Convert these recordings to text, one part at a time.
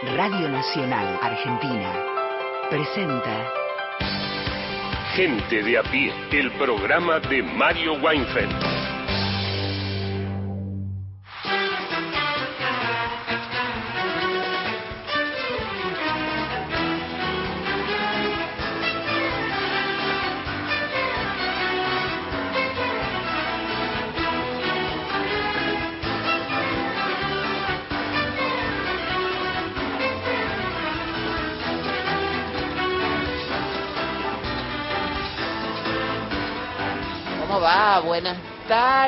Radio Nacional Argentina presenta Gente de a pie, el programa de Mario Weinfeld.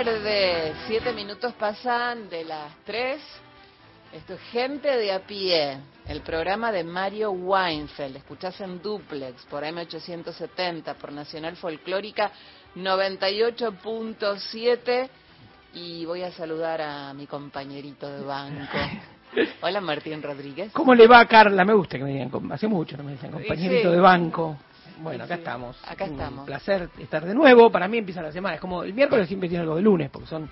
Tardes. Siete minutos pasan de las tres. Esto es Gente de a pie, el programa de Mario Weinfeld. Escuchás en duplex por M870, por Nacional Folclórica 98.7. Y voy a saludar a mi compañerito de banco. Hola Martín Rodríguez. ¿Cómo le va Carla? Me gusta que me digan, hace mucho no me dicen compañerito de banco. Bueno, acá estamos. Acá estamos. Un placer estar de nuevo. Para mí empieza la semana. Es como el miércoles siempre tiene algo de lunes, porque son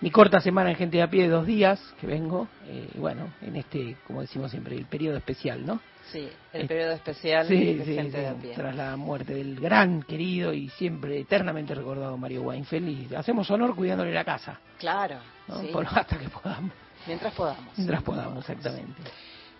mi corta semana en gente de a pie de dos días que vengo. Eh, bueno, en este, como decimos siempre, el periodo especial, ¿no? Sí, el periodo especial de gente de a pie. Tras la muerte del gran, querido y siempre eternamente recordado Mario Weinfeld. Y hacemos honor cuidándole la casa. Claro. Por, hasta que podamos. Mientras podamos. Mientras podamos, exactamente.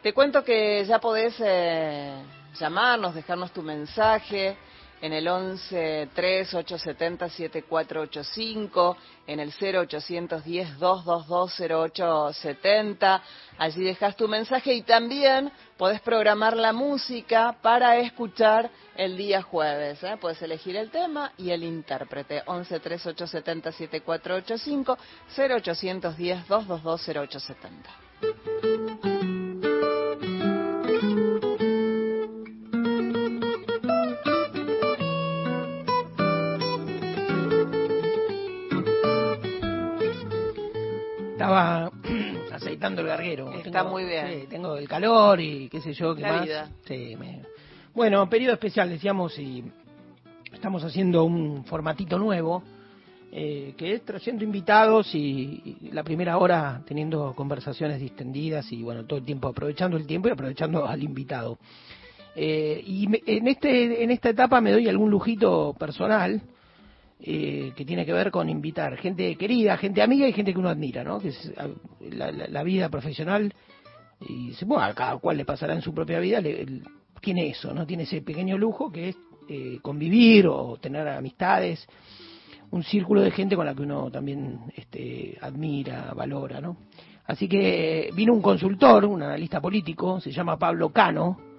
Te cuento que ya podés eh, llamarnos, dejarnos tu mensaje en el 11 3 870 7485, en el 0810 222 0870. Allí dejas tu mensaje y también podés programar la música para escuchar el día jueves. ¿eh? Puedes elegir el tema y el intérprete. 11 3 870 7485, 0810 222 0870. Estaba aceitando el garguero. Está muy bien. Sí, tengo el calor y qué sé yo, qué más. Sí, Bueno, periodo especial, decíamos, y estamos haciendo un formatito nuevo, eh, que es trayendo invitados y, la primera hora teniendo conversaciones distendidas y bueno, todo el tiempo aprovechando el tiempo y aprovechando al invitado. Eh, y en, este, en esta etapa me doy algún lujito personal, eh, que tiene que ver con invitar gente querida, gente amiga y gente que uno admira, ¿no? Que es la, vida profesional y bueno, a cada cual le pasará en su propia vida, tiene eso, ¿no? Tiene ese pequeño lujo que es eh, convivir o tener amistades, un círculo de gente con la que uno también este, admira, valora, ¿no? Así que vino un consultor, un analista político, se llama Pablo Cano,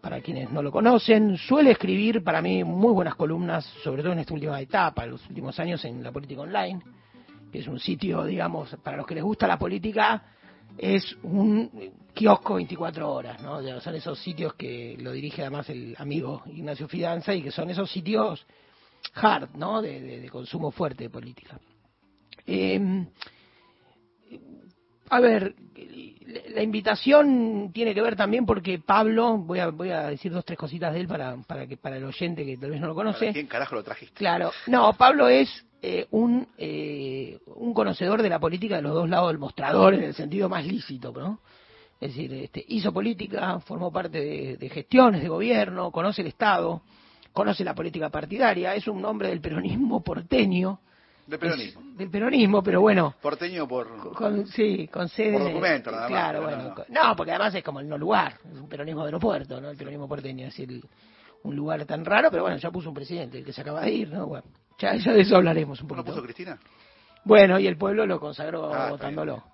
para quienes no lo conocen, suele escribir para mí muy buenas columnas, sobre todo en esta última etapa, en los últimos años en la política online, que es un sitio, digamos, para los que les gusta la política, es un kiosco 24 horas, ¿no? son esos sitios que lo dirige además el amigo Ignacio Fidanza y que son esos sitios hard, ¿no? De, consumo fuerte de política. Eh, a ver, la invitación tiene que ver también porque Pablo, voy a, voy a decir dos, tres cositas de él para, para, que, para el oyente que tal vez no lo conoce. ¿Quién carajo lo trajiste? Claro, no, Pablo es eh, un, eh, un conocedor de la política de los dos lados del mostrador en el sentido más lícito, ¿no? Es decir, este, hizo política, formó parte de, de gestiones de gobierno, conoce el Estado, conoce la política partidaria, es un hombre del peronismo porteño, del peronismo. del peronismo, pero bueno. Porteño por. Con, sí, con sede. Por documento, nada más. Claro, bueno. No, porque además es como el no lugar. Es un peronismo de aeropuerto, ¿no? El peronismo porteño. Es decir, un lugar tan raro, pero bueno, ya puso un presidente, el que se acaba de ir, ¿no? Bueno, ya, de eso hablaremos un poquito. ¿No puso Cristina? Bueno, y el pueblo lo consagró ah, votándolo.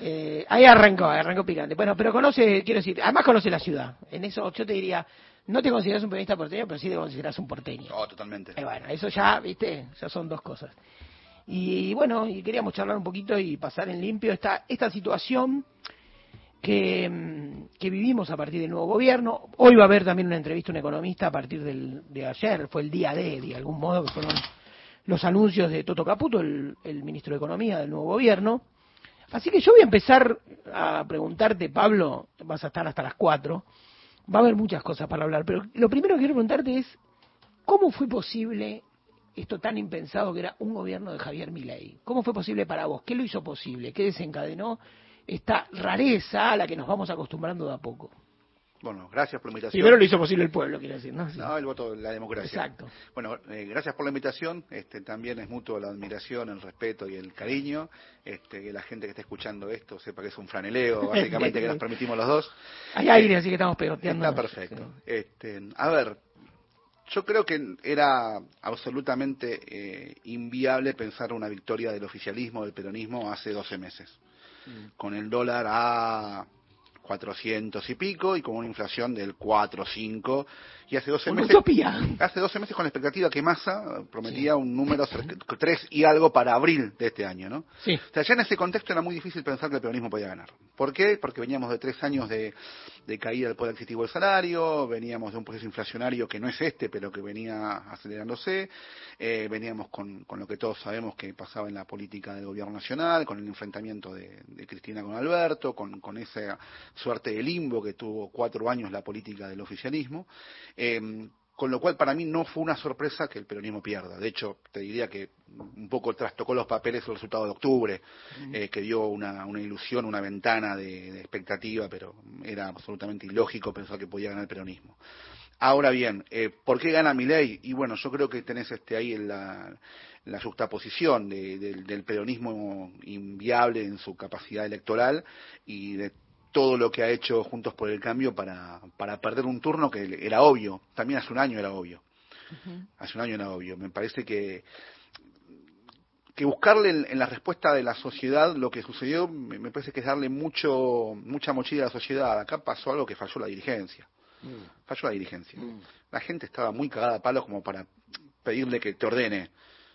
Eh, ahí arrancó, arrancó picante. Bueno, pero conoce, quiero decir, además conoce la ciudad. En eso yo te diría, no te consideras un periodista porteño, pero sí te consideras un porteño. Oh, totalmente. Eh, bueno, eso ya, viste, ya son dos cosas. Y bueno, y queríamos charlar un poquito y pasar en limpio esta, esta situación que, mm, que, vivimos a partir del nuevo gobierno. Hoy va a haber también una entrevista a un economista a partir del, de ayer, fue el día de, de algún modo, que fueron los anuncios de Toto Caputo, el, el ministro de Economía del nuevo gobierno. Así que yo voy a empezar a preguntarte, Pablo, vas a estar hasta las cuatro, va a haber muchas cosas para hablar, pero lo primero que quiero preguntarte es, ¿cómo fue posible esto tan impensado que era un gobierno de Javier Milei. ¿Cómo fue posible para vos? ¿Qué lo hizo posible? ¿Qué desencadenó esta rareza a la que nos vamos acostumbrando de a poco. Bueno, gracias por la invitación. Primero lo hizo posible el pueblo, quiero decir, ¿no? No, el voto, la democracia. Exacto. Bueno, eh, gracias por la invitación. Este, también es mutuo la admiración, el respeto y el cariño. Este, que la gente que esté escuchando esto sepa que es un franeleo, básicamente, que nos permitimos los dos. Hay aire, así que estamos pegoteando. Está perfecto. Este, a ver, yo creo que era absolutamente eh, inviable pensar una victoria del oficialismo, del peronismo, hace 12 meses. Mm. Con el dólar a 400 y pico y con una inflación del 4 5 y hace 12 meses hace 12 meses con la expectativa que Massa prometía un número 3 y algo para abril de este año, ¿no? Sí. O sea, ya en ese contexto era muy difícil pensar que el peronismo podía ganar. ¿Por qué? Porque veníamos de tres años de, de caída del poder adquisitivo del salario, veníamos de un proceso inflacionario que no es este, pero que venía acelerándose, eh, veníamos con, con, lo que todos sabemos que pasaba en la política del gobierno nacional, con el enfrentamiento de, de Cristina con Alberto, con, con esa suerte de limbo que tuvo cuatro años la política del oficialismo. Eh, con lo cual para mí no fue una sorpresa que el peronismo pierda. De hecho, te diría que un poco trastocó los papeles el resultado de octubre, eh, que dio una, una, ilusión, una ventana de, de, expectativa, pero era absolutamente ilógico pensar que podía ganar el peronismo. Ahora bien, eh, ¿por qué gana mi ley? Y bueno, yo creo que tenés este ahí en la, la juxtaposición de, de, del peronismo inviable en su capacidad electoral y de todo lo que ha hecho Juntos por el Cambio para, para perder un turno que era obvio, también hace un año era obvio. Uh -huh. Hace un año era obvio. Me parece que, que buscarle en, en, la respuesta de la sociedad lo que sucedió, me, me, parece que es darle mucho, mucha mochila a la sociedad. Acá pasó algo que falló la dirigencia. Mm. Falló la dirigencia. Mm. La gente estaba muy cagada a palos como para pedirle que te ordene.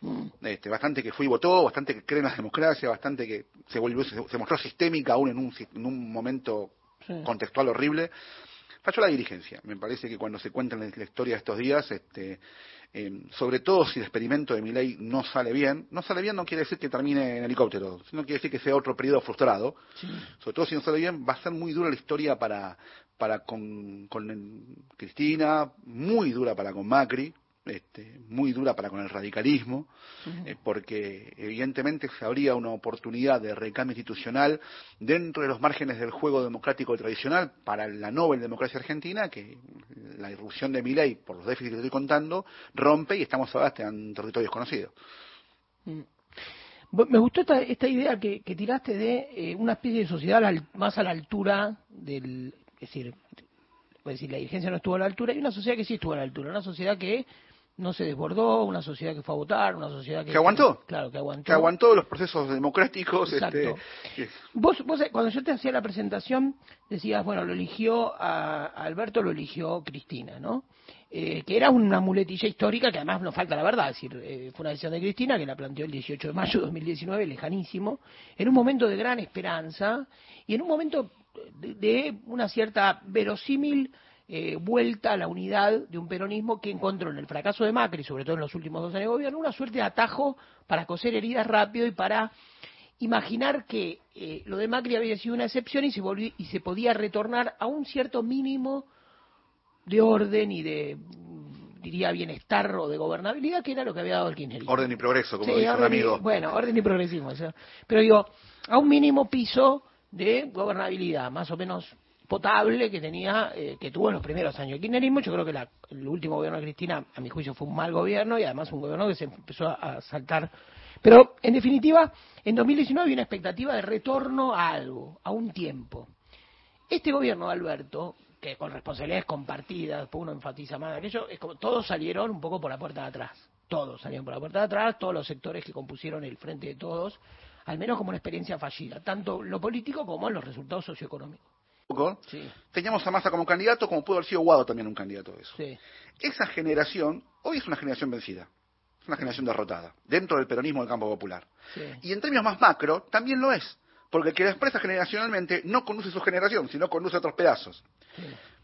Mm. Este, bastante que fue y votó, bastante que cree en la democracia, bastante que se volvió, se, se mostró sistémica aún en un, en un momento sí. contextual horrible. Falló la dirigencia. Me parece que cuando se cuenta la, la historia de estos días, este, eh, sobre todo si el experimento de mi ley no sale bien, no sale bien no quiere decir que termine en helicóptero, sino quiere decir que sea otro periodo frustrado. Sí. Sobre todo si no sale bien, va a ser muy dura la historia para, para con, con Cristina, muy dura para con Macri, este, muy dura para con el radicalismo, uh -huh. eh, porque evidentemente se habría una oportunidad de recambio institucional dentro de los márgenes del juego democrático tradicional para la Nobel Democracia Argentina, que la irrupción de mi ley, por los déficits que estoy contando, rompe y estamos ahora en territorio desconocido. Mm. Me gustó esta, esta idea que, que, tiraste de eh, una especie de sociedad al, más a la altura del. Es decir, es decir, la dirigencia no estuvo a la altura y una sociedad que sí estuvo a la altura, una sociedad que no se desbordó, una sociedad que fue a votar, una sociedad que... ¿Que aguantó? Claro, que aguantó. Que aguantó los procesos democráticos. Exacto. Este... Vos, vos, cuando yo te hacía la presentación, decías, bueno, lo eligió a, a Alberto, lo eligió Cristina, ¿no? Eh, que era una muletilla histórica que además nos falta la verdad, es decir, eh, fue una decisión de Cristina que la planteó el 18 de mayo de 2019, lejanísimo, en un momento de gran esperanza y en un momento de, de una cierta verosímil eh, vuelta a la unidad de un peronismo que encontró en el fracaso de Macri, sobre todo en los últimos dos años de gobierno, una suerte de atajo para coser heridas rápido y para imaginar que eh, lo de Macri había sido una excepción y se, volvió, y se podía retornar a un cierto mínimo de orden y de diría bienestar o de gobernabilidad que era lo que había dado el kirchnerismo. Orden y progreso, como sí, dice un amigo. Y, bueno, orden y progresismo. Eso. Pero digo, a un mínimo piso de gobernabilidad, más o menos potable que tenía, eh, que tuvo en los primeros años. El kirchnerismo, yo creo que la, el último gobierno de Cristina, a mi juicio, fue un mal gobierno y además un gobierno que se empezó a, saltar. Pero, en definitiva, en 2019 había una expectativa de retorno a algo, a un tiempo. Este gobierno de Alberto, que con responsabilidades compartidas, después uno enfatiza más aquello, es como todos salieron un poco por la puerta de atrás. Todos salieron por la puerta de atrás, todos los sectores que compusieron el frente de todos, al menos como una experiencia fallida, tanto lo político como en los resultados socioeconómicos. Sí. Teníamos a Massa como candidato, como pudo haber sido Guado también un candidato de eso. Sí. Esa generación, hoy es una generación vencida, es una generación derrotada, dentro del peronismo del campo popular. Sí. Y en términos más macro, también lo es, porque el que la expresa generacionalmente no conduce su generación, sino conduce otros pedazos.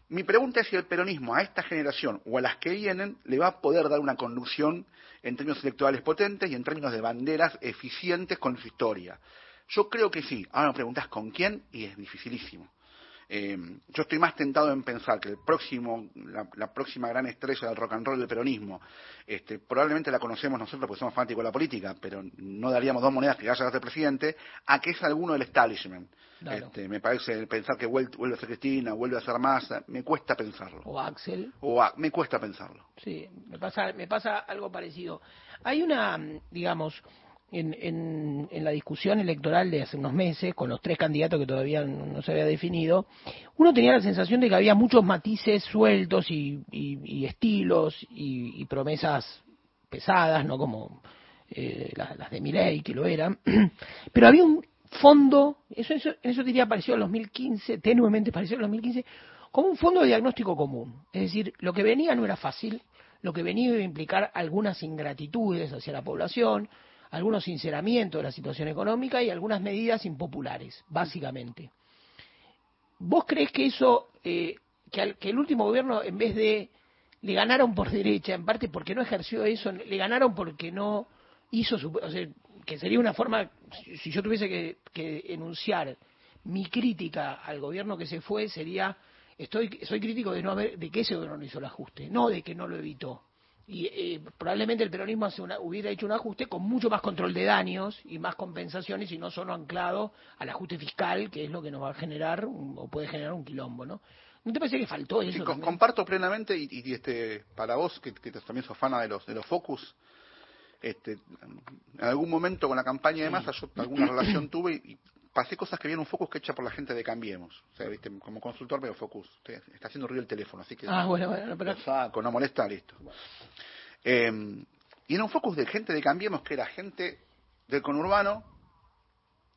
Mi pregunta es si el peronismo a esta generación o a las que vienen le va a poder dar una conducción en términos electorales potentes y en términos de banderas eficientes con su historia. Yo creo que sí. Ahora me preguntas con quién y es dificilísimo Eh, yo estoy más tentado en pensar que el próximo, la, próxima gran estrella del rock and roll del peronismo, este, probablemente la conocemos nosotros porque somos fanáticos de la política, pero no daríamos dos monedas que vaya a ser presidente, a que es alguno del establishment. Este, me parece pensar que vuelve, a ser Cristina, vuelve a ser Massa, me cuesta pensarlo. O Axel. O me cuesta pensarlo. Sí, me pasa, me pasa algo parecido. Hay una, digamos, en, en, la discusión electoral de hace unos meses, con los tres candidatos que todavía no, se había definido, uno tenía la sensación de que había muchos matices sueltos y, estilos y, promesas pesadas, no como eh, las, de Milei, que lo eran, pero había un fondo, eso, eso, eso diría parecido al 2015, tenuemente parecido al 2015, como un fondo de diagnóstico común. Es decir, lo que venía no era fácil, lo que venía iba a implicar algunas ingratitudes hacia la población, algunos sinceramientos de la situación económica y algunas medidas impopulares, básicamente. ¿Vos crees que eso, eh, que, que, el último gobierno, en vez de le ganaron por derecha, en parte porque no ejerció eso, le ganaron porque no hizo su, o sea, que sería una forma, si yo tuviese que, que enunciar mi crítica al gobierno que se fue, sería, estoy, soy crítico de no haber, de que ese gobierno no hizo el ajuste, no de que no lo evitó y eh, probablemente el peronismo hace una, hubiera hecho un ajuste con mucho más control de daños y más compensaciones y no solo anclado al ajuste fiscal, que es lo que nos va a generar o puede generar un quilombo, ¿no? ¿No te parece que faltó eso? comparto plenamente y, este para vos que, también sos fana de los de los focus, este, en algún momento con la campaña de masa yo alguna relación tuve y, pasé cosas que vieron un focus que hecha por la gente de Cambiemos. O sea, ¿viste? como consultor veo focus. Está haciendo ruido el teléfono, así que... Ah, bueno, bueno, pero... Saco, no molesta, listo. Eh, y era un focus de gente de Cambiemos que era gente del conurbano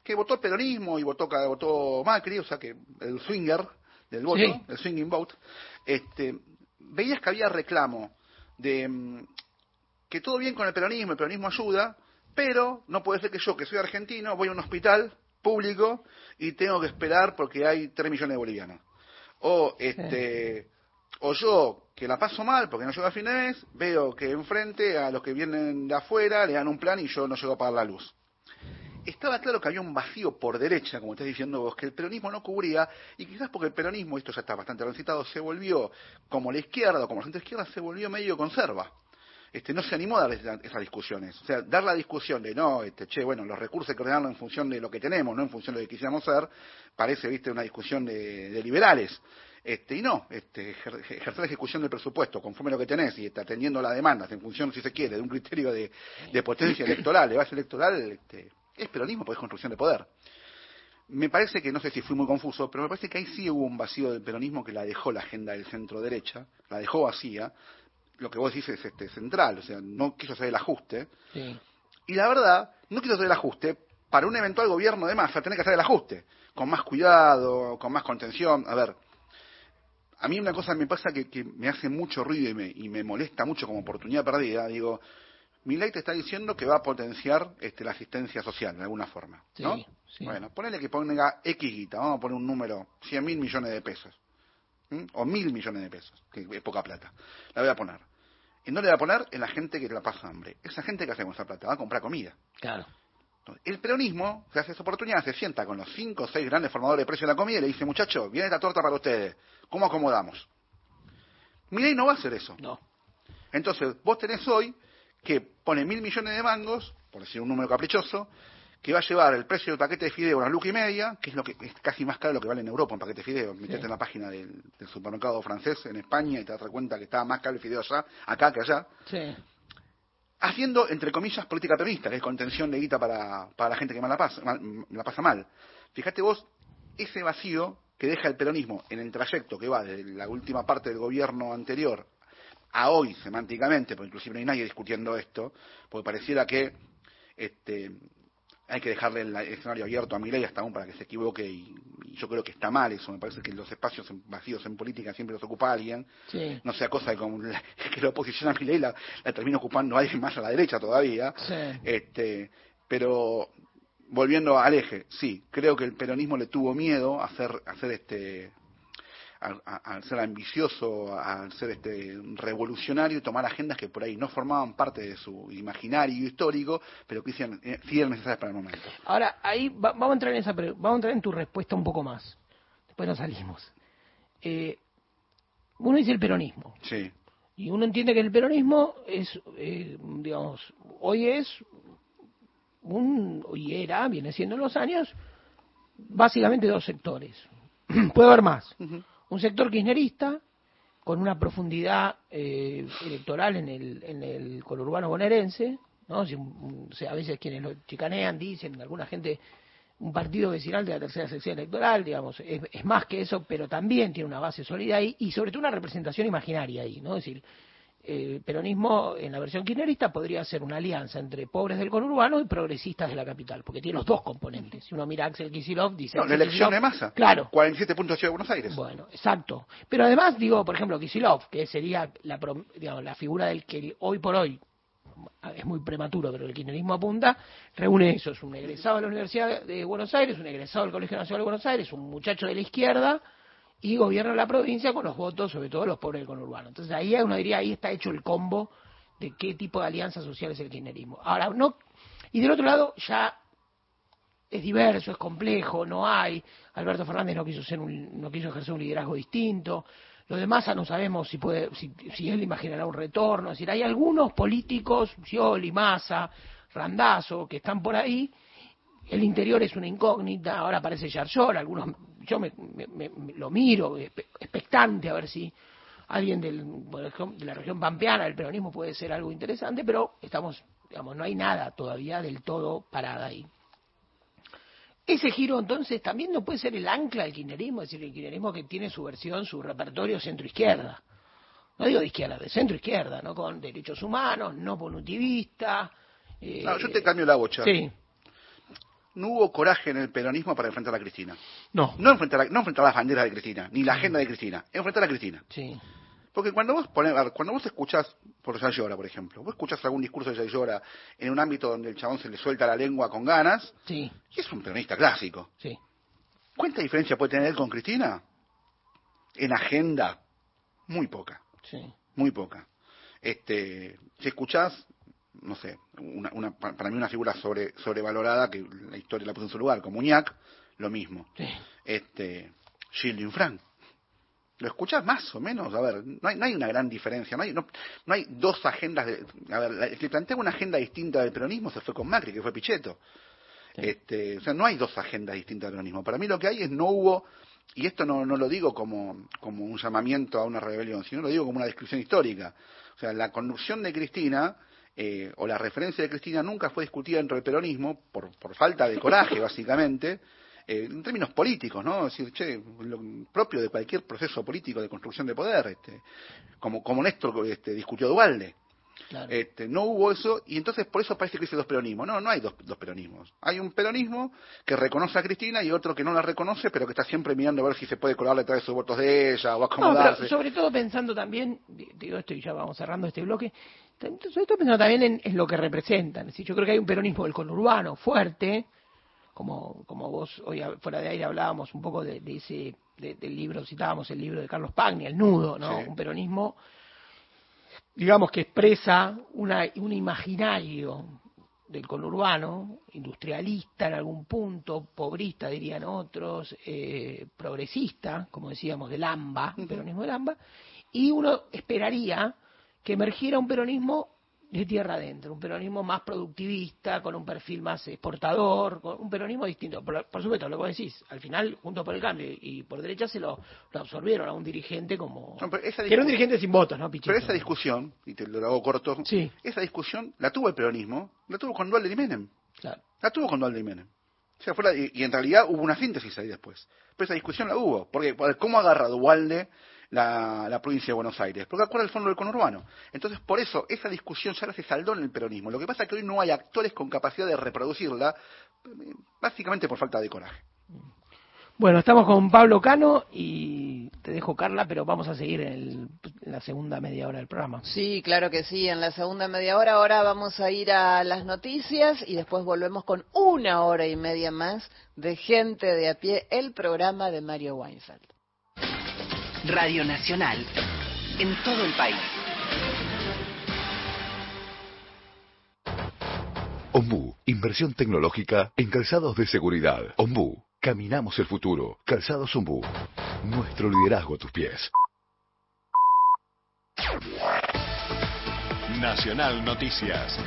que votó el peronismo y votó, votó Macri, o sea que el swinger del voto, el swinging vote, este, veías que había reclamo de mm, que todo bien con el peronismo, el peronismo ayuda, pero no puede ser que yo, que soy argentino, voy a un hospital público y tengo que esperar porque hay 3 millones de bolivianos. O, este, o yo, que la paso mal porque no llego a fin de mes, veo que enfrente a los que vienen de afuera le dan un plan y yo no llego a pagar la luz. Estaba claro que había un vacío por derecha, como estás diciendo vos, que el peronismo no cubría, y quizás porque el peronismo, esto ya está bastante recitado, se volvió, como la izquierda o como la gente izquierda, se volvió medio conserva este, no se animó a dar esas discusiones. O sea, dar la discusión de no, este, che, bueno, los recursos hay que ordenarlos en función de lo que tenemos, no en función de lo que quisiéramos ser, parece, viste, una discusión de, liberales. Este, y no, este, ejercer la ejecución del presupuesto conforme a lo que tenés y atendiendo las demandas en función, si se quiere, de un criterio de, potencia electoral, de base electoral, este, es peronismo, pues es construcción de poder. Me parece que, no sé si fui muy confuso, pero me parece que ahí sí hubo un vacío del peronismo que la dejó la agenda del centro derecha, la dejó vacía, lo que vos decís es este, central, o sea, no quiso hacer el ajuste. Y la verdad, no quiso hacer el ajuste para un eventual gobierno de masa, tener que hacer el ajuste, con más cuidado, con más contención. A ver, a mí una cosa me pasa que, que me hace mucho ruido y me, y me molesta mucho como oportunidad perdida, digo, mi ley te está diciendo que va a potenciar este, la asistencia social de alguna forma, ¿no? Bueno, ponele que ponga X guita, vamos a poner un número, 100 mil millones de pesos o mil millones de pesos, que es poca plata. La voy a poner. ¿Y no le voy a poner? En la gente que la pasa hambre. Esa gente que hace con esa plata va a comprar comida. Claro. el peronismo se hace esa oportunidad, se sienta con los cinco o seis grandes formadores de precio de la comida y le dice, muchachos, viene esta torta para ustedes. ¿Cómo acomodamos? Milei no va a hacer eso. No. Entonces, vos tenés hoy que pone mil millones de mangos, por decir un número caprichoso, que va a llevar el precio del paquete de fideo a una luca y media, que es lo que es casi más caro de lo que vale en Europa un paquete de fideo. Metete en la página del, supermercado francés en España y te das cuenta que está más caro el fideo allá, acá que allá. Sí. Haciendo, entre comillas, política peronista, que es contención de guita para, para la gente que más la pasa, la pasa mal. Fíjate vos ese vacío que deja el peronismo en el trayecto que va de la última parte del gobierno anterior a hoy semánticamente, porque inclusive no hay nadie discutiendo esto, porque pareciera que este, hay que dejarle el escenario abierto a Milei hasta aún para que se equivoque y, yo creo que está mal eso, me parece que los espacios vacíos en política siempre los ocupa alguien, no sea cosa de como que la oposición a Milei la, la termina ocupando alguien más a la derecha todavía, este, pero volviendo al eje, sí, creo que el peronismo le tuvo miedo a hacer, a hacer este al, ser ambicioso, al ser este revolucionario y tomar agendas que por ahí no formaban parte de su imaginario histórico, pero que sí eran eh, necesarias para el momento. Ahora, ahí vamos a entrar en esa vamos a entrar en tu respuesta un poco más. después nos salimos. Eh, uno dice el peronismo. Sí. Y uno entiende que el peronismo es, eh, digamos, hoy es un, hoy era, viene siendo en los años, básicamente dos sectores. Puede haber más. Un sector kirchnerista, con una profundidad eh, electoral en el, en el conurbano bonaerense, ¿no? sea, a veces quienes lo chicanean dicen, alguna gente, un partido vecinal de la tercera sección electoral, digamos, es, más que eso, pero también tiene una base sólida ahí y sobre todo una representación imaginaria ahí, ¿no? Es decir, el peronismo en la versión kirchnerista podría ser una alianza entre pobres del conurbano y progresistas de la capital, porque tiene los dos componentes. Si uno mira a Axel Kicillof, dice... No, la elección de masa. Claro. 47 puntos de Buenos Aires. Bueno, exacto. Pero además, digo, por ejemplo, Kicillof, que sería la, digamos, la figura del que hoy por hoy es muy prematuro, pero el kirchnerismo apunta, reúne eso, es un egresado de la Universidad de Buenos Aires, un egresado del Colegio Nacional de Buenos Aires, un muchacho de la izquierda, y gobierna la provincia con los votos, sobre todo los pobres del conurbano. Entonces ahí uno diría, ahí está hecho el combo de qué tipo de alianza social es el kirchnerismo. Ahora, no, y del otro lado ya es diverso, es complejo, no hay, Alberto Fernández no quiso, ser un, no quiso ejercer un liderazgo distinto, lo demás no sabemos si, puede, si, si él imaginará un retorno. Es decir, hay algunos políticos, Scioli, Massa, Randazo, que están por ahí. El interior es una incógnita. Ahora aparece Yarlor. Algunos, yo me, lo miro, expectante a ver si alguien del, de la región pampeana, del peronismo, puede ser algo interesante, pero estamos, digamos, no hay nada todavía del todo parada ahí. Ese giro entonces también no puede ser el ancla del kirchnerismo, es decir, el kirchnerismo que tiene su versión, su repertorio centro-izquierda. No digo de izquierda, de centro-izquierda, ¿no? Con derechos humanos, no punitivista. Eh, no, yo te cambio la bocha. Sí. No hubo coraje en el peronismo para enfrentar a Cristina. No. No enfrentar, no enfrentar las banderas de Cristina, ni la agenda de Cristina, enfrentar a Cristina. Sí. Porque cuando vos pones, cuando vos escuchás por Llora, por ejemplo, vos escuchás algún discurso de Llora en un ámbito donde el chabón se le suelta la lengua con ganas, sí. y es un peronista clásico. Sí. ¿Cuánta diferencia puede tener él con Cristina? En agenda, muy poca. Sí. Muy poca. Este, si escuchás, no sé, una, para mí una figura sobre, sobrevalorada que la historia la puso en su lugar, como Uñac, lo mismo. Sí. Este, Gilles Frank ¿Lo escuchas más o menos? A ver, no hay, no hay una gran diferencia, no hay, no, no hay dos agendas. De, a ver, el que plantea una agenda distinta del peronismo se fue con Macri, que fue Pichetto. Este, o sea, no hay dos agendas distintas del peronismo. Para mí lo que hay es no hubo, y esto no, no lo digo como, como un llamamiento a una rebelión, sino lo digo como una descripción histórica. O sea, la conducción de Cristina eh, o la referencia de Cristina nunca fue discutida dentro del peronismo por, por falta de coraje, básicamente. Eh, en términos políticos, ¿no? Es decir, che, lo propio de cualquier proceso político de construcción de poder, este, como, como Néstor este, discutió Dualde. Este, no hubo eso y entonces por eso parece que dice dos peronismos. No, no hay dos, dos, peronismos. Hay un peronismo que reconoce a Cristina y otro que no la reconoce, pero que está siempre mirando a ver si se puede colarle a través de sus votos de ella o acomodarse. No, sobre todo pensando también, digo esto y ya vamos cerrando este bloque, sobre todo pensando también en, en lo que representan. Yo creo que hay un peronismo del conurbano fuerte, como, como vos hoy fuera de aire hablábamos un poco de, ese del libro, citábamos el libro de Carlos Pagni, El Nudo, ¿no? Un peronismo, digamos, que expresa una, un imaginario del conurbano, industrialista en algún punto, pobrista dirían otros, eh, progresista, como decíamos, del AMBA, peronismo del AMBA, y uno esperaría que emergiera un peronismo de tierra adentro, un peronismo más productivista, con un perfil más exportador, con un peronismo distinto. Por, supuesto, lo que vos decís, al final, junto por el cambio y por derecha, se lo, absorbieron a un dirigente como... que era un dirigente sin votos, ¿no, Pero esa discusión, y te lo hago corto, sí. esa discusión la tuvo el peronismo, la tuvo con Dualde y Menem. Claro. La tuvo con Dualde y Menem. O sea, y, en realidad hubo una síntesis ahí después. Pero esa discusión la hubo. Porque, ¿cómo agarra Dualde la, provincia de Buenos Aires, porque acuerda el fondo del conurbano. Entonces, por eso, esa discusión ya se saldó en el peronismo. Lo que pasa es que hoy no hay actores con capacidad de reproducirla, básicamente por falta de coraje. Bueno, estamos con Pablo Cano y te dejo Carla, pero vamos a seguir en, en, la segunda media hora del programa. Sí, claro que sí, en la segunda media hora ahora vamos a ir a las noticias y después volvemos con una hora y media más de gente de a pie, el programa de Mario Weinfeld. Radio Nacional, en todo el país. Ombu, inversión tecnológica en calzados de seguridad. Ombu, Caminamos el futuro. Calzado Zumbú. Nuestro liderazgo a tus pies. Nacional Noticias.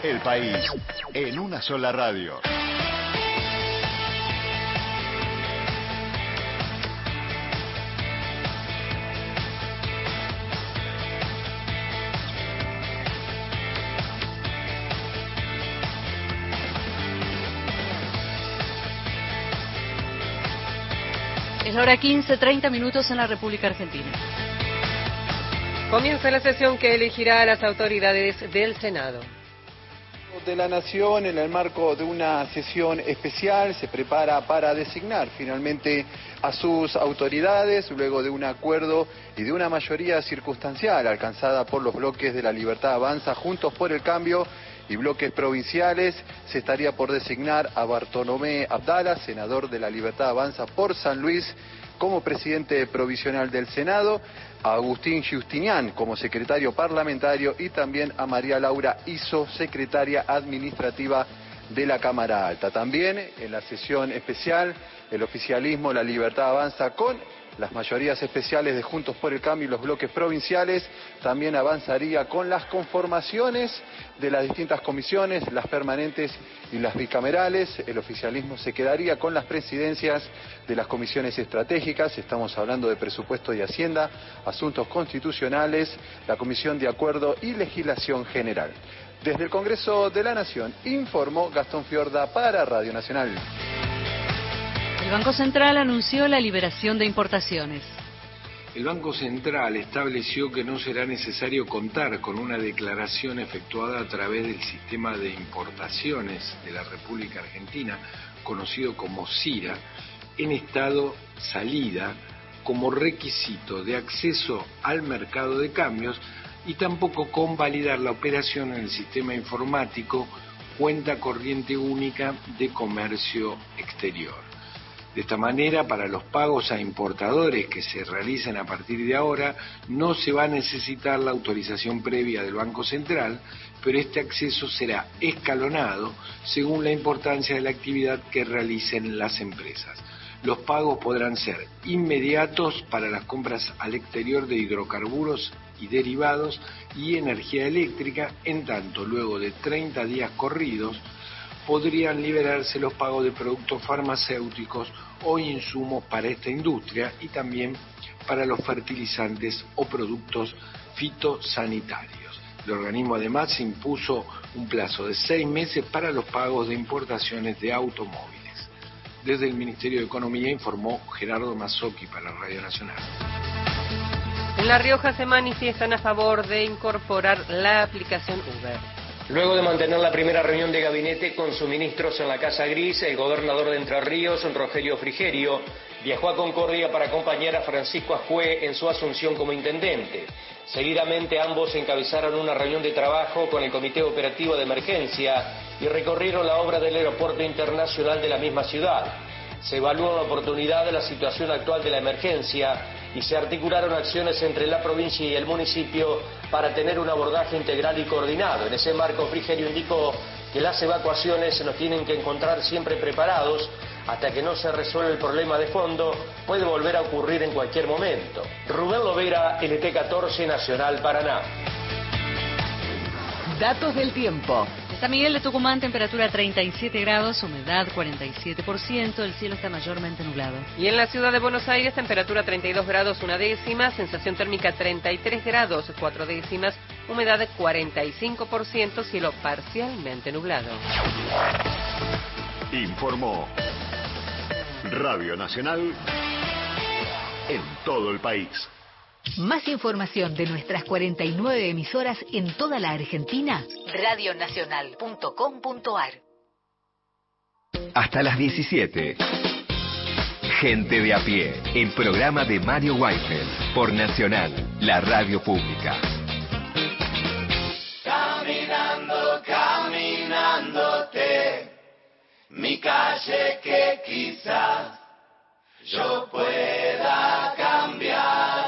El país en una sola radio. Es la hora 15, 30 minutos en la República Argentina. Comienza la sesión que elegirá a las autoridades del Senado. De la Nación, en el marco de una sesión especial, se prepara para designar finalmente a sus autoridades, luego de un acuerdo y de una mayoría circunstancial alcanzada por los bloques de la Libertad Avanza, Juntos por el Cambio y bloques provinciales, se estaría por designar a Bartolomé Abdala, senador de la Libertad Avanza por San Luis, como presidente provisional del Senado, a Agustín Justinian como secretario parlamentario y también a María Laura Iso, secretaria administrativa de la Cámara Alta. También en la sesión especial, el oficialismo, la libertad avanza con las mayorías especiales de Juntos por el Cambio y los bloques provinciales, también avanzaría con las conformaciones de las distintas comisiones, las permanentes y las bicamerales. El oficialismo se quedaría con las presidencias de las comisiones estratégicas, estamos hablando de presupuesto y hacienda, asuntos constitucionales, la Comisión de Acuerdo y Legislación General. Desde el Congreso de la Nación informó Gastón Fiorda para Radio Nacional. El Banco Central anunció la liberación de importaciones. El Banco Central estableció que no será necesario contar con una declaración efectuada a través del sistema de importaciones de la República Argentina, conocido como CIRA, en estado salida como requisito de acceso al mercado de cambios y tampoco con validar la operación en el sistema informático cuenta corriente única de comercio exterior. De esta manera, para los pagos a importadores que se realicen a partir de ahora, no se va a necesitar la autorización previa del Banco Central, pero este acceso será escalonado según la importancia de la actividad que realicen las empresas. Los pagos podrán ser inmediatos para las compras al exterior de hidrocarburos y derivados y energía eléctrica, en tanto luego de 30 días corridos podrían liberarse los pagos de productos farmacéuticos o insumos para esta industria y también para los fertilizantes o productos fitosanitarios. El organismo además impuso un plazo de seis meses para los pagos de importaciones de automóviles. Desde el Ministerio de Economía informó Gerardo Mazzocchi para Radio Nacional. En La Rioja se manifiestan a favor de incorporar la aplicación Uber. Luego de mantener la primera reunión de gabinete con suministros en la Casa Gris, el gobernador de Entre Ríos, Rogelio Frigerio, viajó a Concordia para acompañar a Francisco Ajué en su asunción como intendente. Seguidamente ambos encabezaron una reunión de trabajo con el Comité Operativo de Emergencia y recorrieron la obra del Aeropuerto Internacional de la misma ciudad. Se evaluó la oportunidad de la situación actual de la emergencia y se articularon acciones entre la provincia y el municipio para tener un abordaje integral y coordinado. En ese marco, Frigerio indicó que las evacuaciones se nos tienen que encontrar siempre preparados hasta que no se resuelva el problema de fondo, puede volver a ocurrir en cualquier momento. Rubén Lovera, LT14 Nacional Paraná. Datos del tiempo. San Miguel de Tucumán, temperatura 37 grados, humedad 47%, el cielo está mayormente nublado. Y en la ciudad de Buenos Aires, temperatura 32 grados, una décima, sensación térmica 33 grados, cuatro décimas, humedad 45%, cielo parcialmente nublado. Informó Radio Nacional en todo el país. Más información de nuestras 49 emisoras en toda la Argentina, radionacional.com.ar. Hasta las 17. Gente de a pie, el programa de Mario Weinfeld por Nacional, la radio pública. Caminando, caminándote, mi calle que quizás yo pueda cambiar.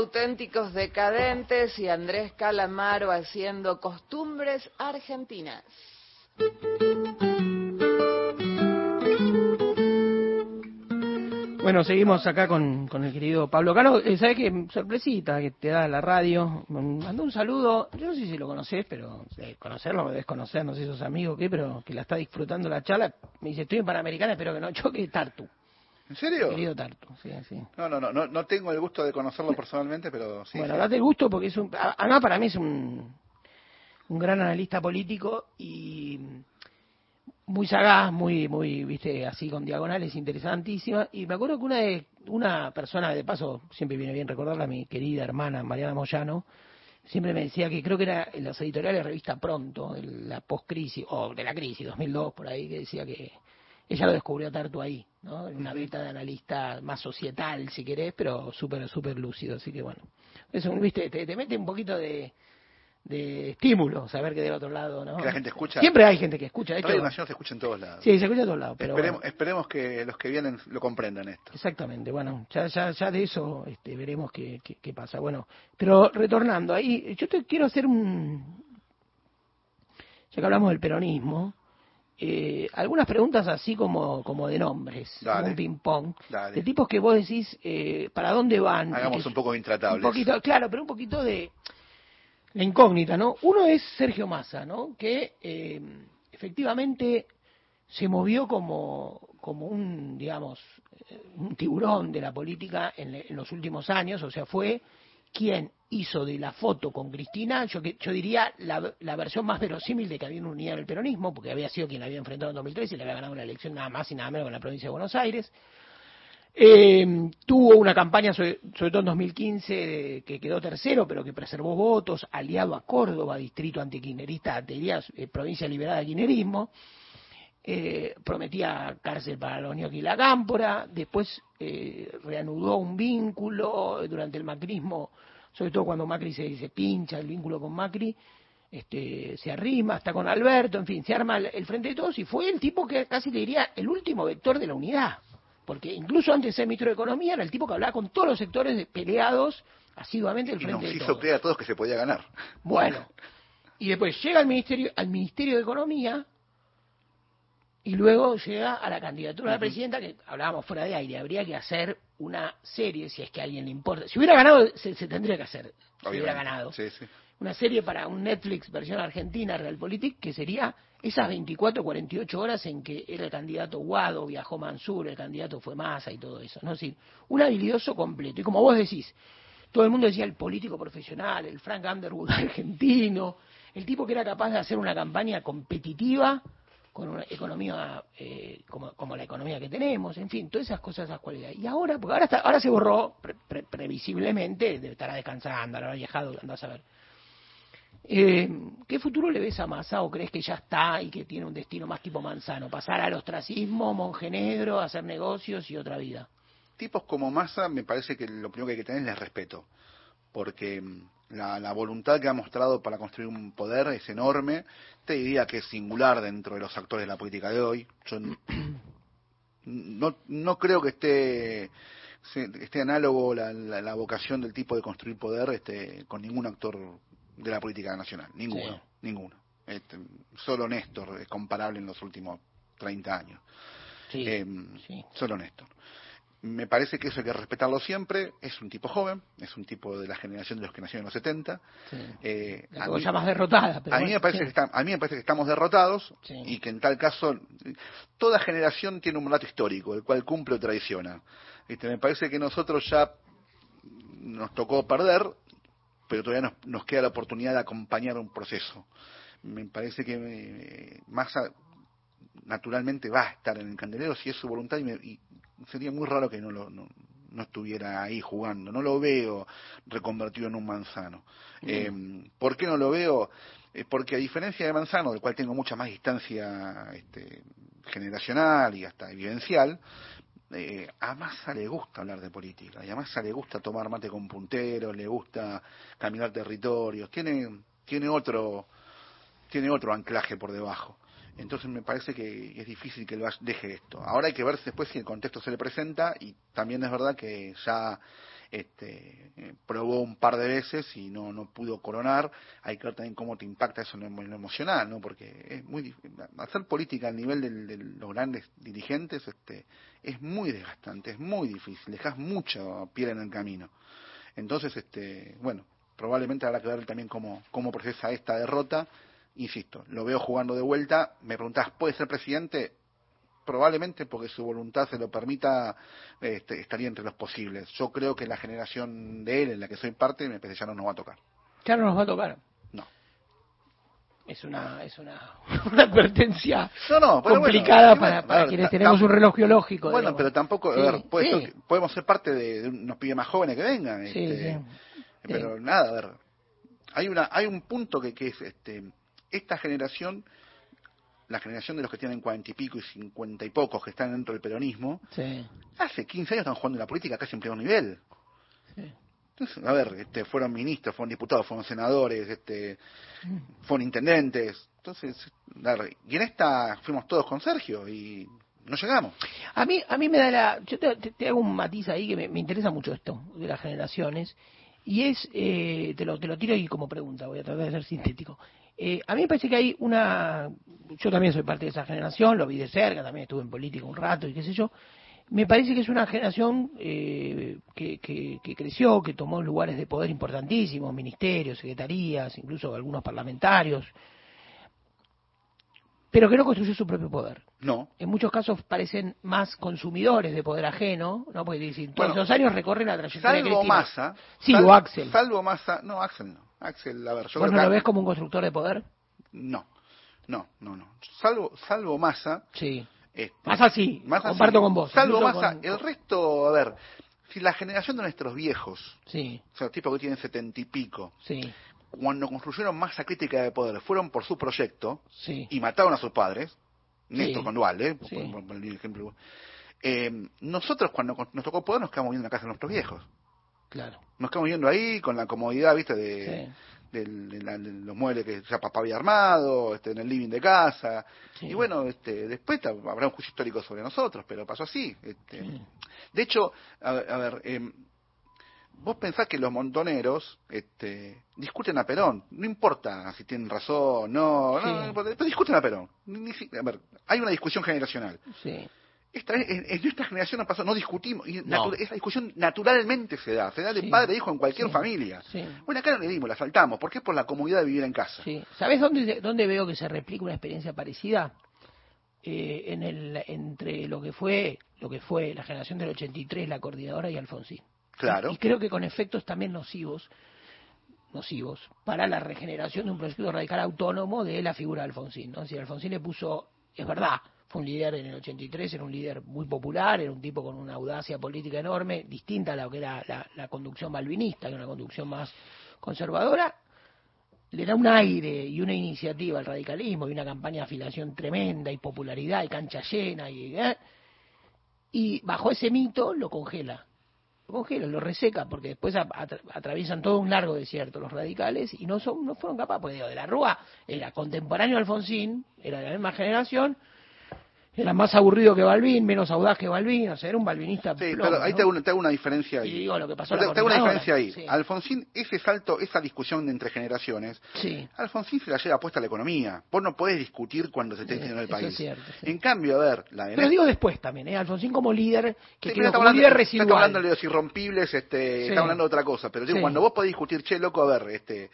Auténticos decadentes y Andrés Calamaro haciendo costumbres argentinas. Bueno, seguimos acá con, el querido Pablo Cano. Eh, ¿Sabes qué? Sorpresita que te da la radio. Mandó un saludo. Yo no sé si lo conoces, pero conocerlo o desconocer, no sé si sos amigo o qué, pero que la está disfrutando la charla. Me dice, estoy en Panamericana, espero que no choque Tartu. ¿En serio? Querido Tartu, sí, sí. No, no, no, no, tengo el gusto de conocerlo personalmente, pero sí. Bueno, date el gusto porque es un. Además, para mí es un, un gran analista político y muy sagaz, muy, muy, viste, así con diagonales, interesantísima. Y me acuerdo que una de, una persona, de paso, siempre viene bien recordarla, mi querida hermana Mariana Moyano, siempre me decía que creo que era en las editoriales de revista Pronto, de la post-crisis, o de la crisis, 2002, por ahí, que decía que ella lo descubrió a Tartu ahí, ¿no? Una beta de analista más societal, si querés, pero súper, súper lúcido. Así que bueno, eso, viste, te mete un poquito de de estímulo, saber que del otro lado, ¿no? Que la gente escucha. Siempre hay gente que escucha. De Radio Nacional se escucha en todos lados. Sí, se escucha en todos lados. Pero esperemos, esperemos que los que vienen lo comprendan esto. Exactamente, bueno, ya, ya, ya de eso este, veremos qué, qué, pasa. Bueno, pero retornando ahí, yo te quiero hacer un... Ya que hablamos del peronismo, eh, algunas preguntas así como, como de nombres, un ping-pong, de tipos que vos decís, eh, ¿para dónde van? Hagamos un poco intratables. Un poquito, claro, pero un poquito de la incógnita, ¿no? Uno es Sergio Massa, ¿no? Que eh, efectivamente se movió como, como un, digamos, eh, un tiburón de la política en, los últimos años, o sea, fue quien hizo de la foto con Cristina, yo, yo diría la, versión más verosímil de que había una unidad en el peronismo, porque había sido quien la había enfrentado en 2013 y le había ganado una elección nada más y nada menos con la provincia de Buenos Aires. Eh, tuvo una campaña, sobre, todo en 2015, que quedó tercero, pero que preservó votos, aliado a Córdoba, distrito antiquinerista, eh, provincia liberada de quinerismo. Eh, prometía cárcel para los ñoquis y la cámpora, después eh, reanudó un vínculo durante el macrismo, sobre todo cuando Macri se, se pincha el vínculo con Macri, este, se arrima, está con Alberto, en fin, se arma el, el, frente de todos y fue el tipo que casi le diría el último vector de la unidad porque incluso antes de ser ministro de Economía era el tipo que hablaba con todos los sectores peleados asiduamente del frente y nos hizo todos. creer a todos que se podía ganar. Bueno, y después llega al ministerio, al ministerio de Economía y luego llega a la candidatura de la presidenta, que hablábamos fuera de aire, habría que hacer una serie, si es que a alguien le importa. Si hubiera ganado, se, tendría que hacer, si hubiera ganado. Una serie para un Netflix versión argentina, Realpolitik, que sería esas 24, 48 horas en que era el candidato Guado, viajó Mansur, el candidato fue Massa y todo eso. ¿no? Es decir, un habilidoso completo. Y como vos decís, todo el mundo decía el político profesional, el Frank Underwood argentino, el tipo que era capaz de hacer una campaña competitiva con una economía eh, como, la economía que tenemos, en fin, todas esas cosas, esas cualidades. Y ahora, porque ahora, está, ahora se borró previsiblemente, estará descansando, habrá viajado, andás a ver. Eh, ¿Qué futuro le ves a Massa o crees que ya está y que tiene un destino más tipo Manzano? ¿Pasar al ostracismo, monjenegro, hacer negocios y otra vida? Tipos como Massa me parece que lo primero que hay que tener es respeto, porque mm, la, voluntad que ha mostrado para construir un poder es enorme, te diría que es singular dentro de los actores de la política de hoy. Yo no, no creo que esté esté análogo la, la, vocación del tipo de construir poder este, con ningún actor de la política nacional, ninguno, ninguno. Este, solo Néstor es comparable en los últimos 30 años. Eh, solo Néstor. Me parece que eso hay que respetarlo siempre. Es un tipo joven, es un tipo de la generación de los que nacieron en los 70. Eh, a mí, más derrotada. a, mí me parece que a mí me parece que estamos derrotados y que en tal caso toda generación tiene un mandato histórico, el cual cumple o traiciona. Este, me parece que nosotros ya nos tocó perder pero todavía nos, nos queda la oportunidad de acompañar un proceso. Me parece que eh, Massa naturalmente va a estar en el candelero si es su voluntad y, sería muy raro que no, lo, no, estuviera ahí jugando. No lo veo reconvertido en un manzano. Eh, ¿Por qué no lo veo? Eh, porque a diferencia de Manzano, del cual tengo mucha más distancia este, generacional y hasta vivencial, eh, a Massa le gusta hablar de política, y a Massa le gusta tomar mate con punteros, le gusta caminar territorios, tiene, tiene otro, tiene otro anclaje por debajo. Entonces me parece que es difícil que deje esto. Ahora hay que ver después si el contexto se le presenta y también es verdad que ya este, eh, probó un par de veces y no, no pudo coronar. Hay que ver también cómo te impacta eso en lo, emocional, ¿no? Porque es muy hacer política al nivel de los grandes dirigentes este, es muy desgastante, es muy difícil, dejas mucha piel en el camino. Entonces, este, bueno, probablemente habrá que ver también cómo, cómo procesa esta derrota. Insisto, lo veo jugando de vuelta. Me preguntás, ¿puede ser presidente? probablemente porque su voluntad se lo permita, este, estaría entre los posibles. Yo creo que la generación de él, en la que soy parte, me parece ya no nos va a tocar. Ya no nos va a tocar. No. Es una, es una, una advertencia complicada para, quienes tenemos un reloj biológico. Bueno, pero tampoco, a ver, podemos ser parte de, unos pibes más jóvenes que vengan. Este, pero nada, a ver, hay una, hay un punto que, que es, este, esta generación la generación de los que tienen cuarenta y pico y cincuenta y pocos que están dentro del peronismo, hace 15 años están jugando en la política casi en primer nivel. Entonces, a ver, este, fueron ministros, fueron diputados, fueron senadores, este, fueron intendentes. Entonces, y en esta fuimos todos con Sergio y no llegamos. A mí, a mí me da la. Yo te, hago un matiz ahí que me, interesa mucho esto de las generaciones. Y es, eh, te, lo, te lo tiro ahí como pregunta, voy a tratar de ser sintético. Eh, a mí me parece que hay una, yo también soy parte de esa generación, lo vi de cerca, también estuve en política un rato y qué sé yo, me parece que es una generación eh, que, que, creció, que tomó lugares de poder importantísimos, ministerios, secretarías, incluso algunos parlamentarios, pero que no construyó su propio poder. No. En muchos casos parecen más consumidores de poder ajeno, ¿no? Porque dicen, todos los años recorren la trayectoria Salvo Massa. Sí, o Axel. Salvo Massa, no, Axel no. Axel, a ver, yo ¿Vos no lo ves como un constructor de poder? No, no, no, no. Salvo, salvo Massa. Sí. Este, Massa sí, comparto con vos. Salvo Massa, el resto, a ver, si la generación de nuestros viejos, sí. o sea, tipos que tienen setenta y pico, sí. cuando construyeron masa crítica de poder, fueron por su proyecto sí. y mataron a sus padres, Néstor con Dual, ¿eh? Sí. Por, por, el ejemplo. Eh, nosotros cuando nos tocó poder nos quedamos viendo en la casa de nuestros viejos. Claro. Nos quedamos viendo ahí con la comodidad, ¿viste? De, los muebles que ya papá había armado, este, en el living de casa. Y bueno, este, después habrá un juicio histórico sobre nosotros, pero pasó así. Este. De hecho, a, ver, em, vos pensás que los montoneros este, discuten a Perón. No importa si tienen razón, no, no, pero discuten a Perón. a ver, hay una discusión generacional. Sí. Esta, en, en, nuestra generación no pasó, no discutimos, y esa discusión naturalmente se da, se da de padre e hijo en cualquier familia. Bueno, acá no le dimos, la saltamos, porque es por la comodidad de vivir en casa. ¿Sabes dónde, dónde veo que se replica una experiencia parecida? Eh, en el, entre lo que fue lo que fue la generación del 83, la coordinadora y Alfonsín. Claro. Y, creo que con efectos también nocivos, nocivos para la regeneración de un proyecto radical autónomo de la figura de Alfonsín. ¿no? Si Alfonsín le puso, es verdad, fue un líder en el 83, era un líder muy popular, era un tipo con una audacia política enorme, distinta a lo que era la, conducción balvinista, que era una conducción más conservadora. Le da un aire y una iniciativa al radicalismo y una campaña de afiliación tremenda y popularidad y cancha llena y, ¿eh? y bajo ese mito lo congela lo congela, lo reseca, porque después atraviesan todo un largo desierto los radicales y no son no fueron capaces, porque de la Rúa era contemporáneo Alfonsín, era de la misma generación, era más aburrido que Balvin, menos audaz que Balvin, o sea, era un balvinista. Sí, pero ahí te, hago una, diferencia ahí. Y digo lo que pasó te, hago una diferencia ahí. Alfonsín, ese salto, esa discusión de entre generaciones, sí. Alfonsín se la lleva puesta a la economía. Vos no podés discutir cuando se esté sí, el país. Es cierto, en cambio, a ver, la de Pero digo después también, ¿eh? Alfonsín como líder, que quedó como hablando, líder residual. Está hablando de los irrompibles, este, está hablando de otra cosa. Pero digo, cuando vos podés discutir, che, loco, a ver, este,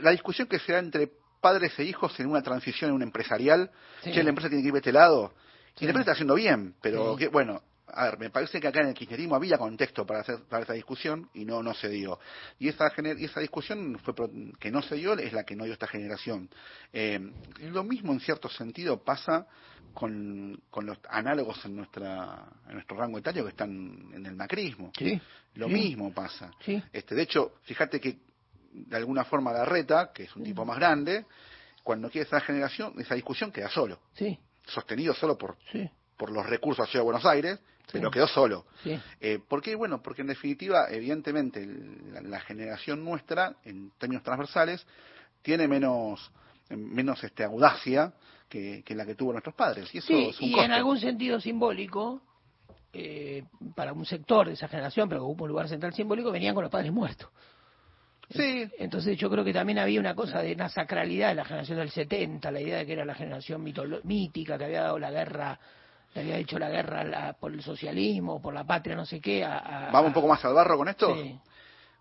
la discusión que se da entre padres e hijos en una transición en un empresarial, che, la empresa tiene que ir de este lado y después está haciendo bien, pero que, bueno, a ver, me parece que acá en el kirchnerismo había contexto para hacer para esa discusión y no no se dio. Y esa y esa discusión fue que no se dio es la que no dio esta generación. Eh, lo mismo en cierto sentido pasa con, con los análogos en nuestra en nuestro rango etario que están en el macrismo. Sí, lo mismo pasa. Sí. Este, de hecho, fíjate que de alguna forma Garreta, que es un tipo más grande, cuando quiere esa generación, esa discusión queda solo. Sí sostenido solo por, por los recursos hacia Buenos Aires, pero quedó solo. Eh, ¿Por qué? Bueno, porque en definitiva, evidentemente, la, generación nuestra, en términos transversales, tiene menos menos este audacia que, la que tuvo nuestros padres. Y eso es un y en algún sentido simbólico, eh, para un sector de esa generación, pero que ocupa un lugar central simbólico, venían con los padres muertos. Sí. Entonces yo creo que también había una cosa de una sacralidad de la generación del 70, la idea de que era la generación mítica, que había dado la guerra, le había hecho la guerra por el socialismo, por la patria, no sé qué. ¿Vamos un poco más al barro con esto? Sí.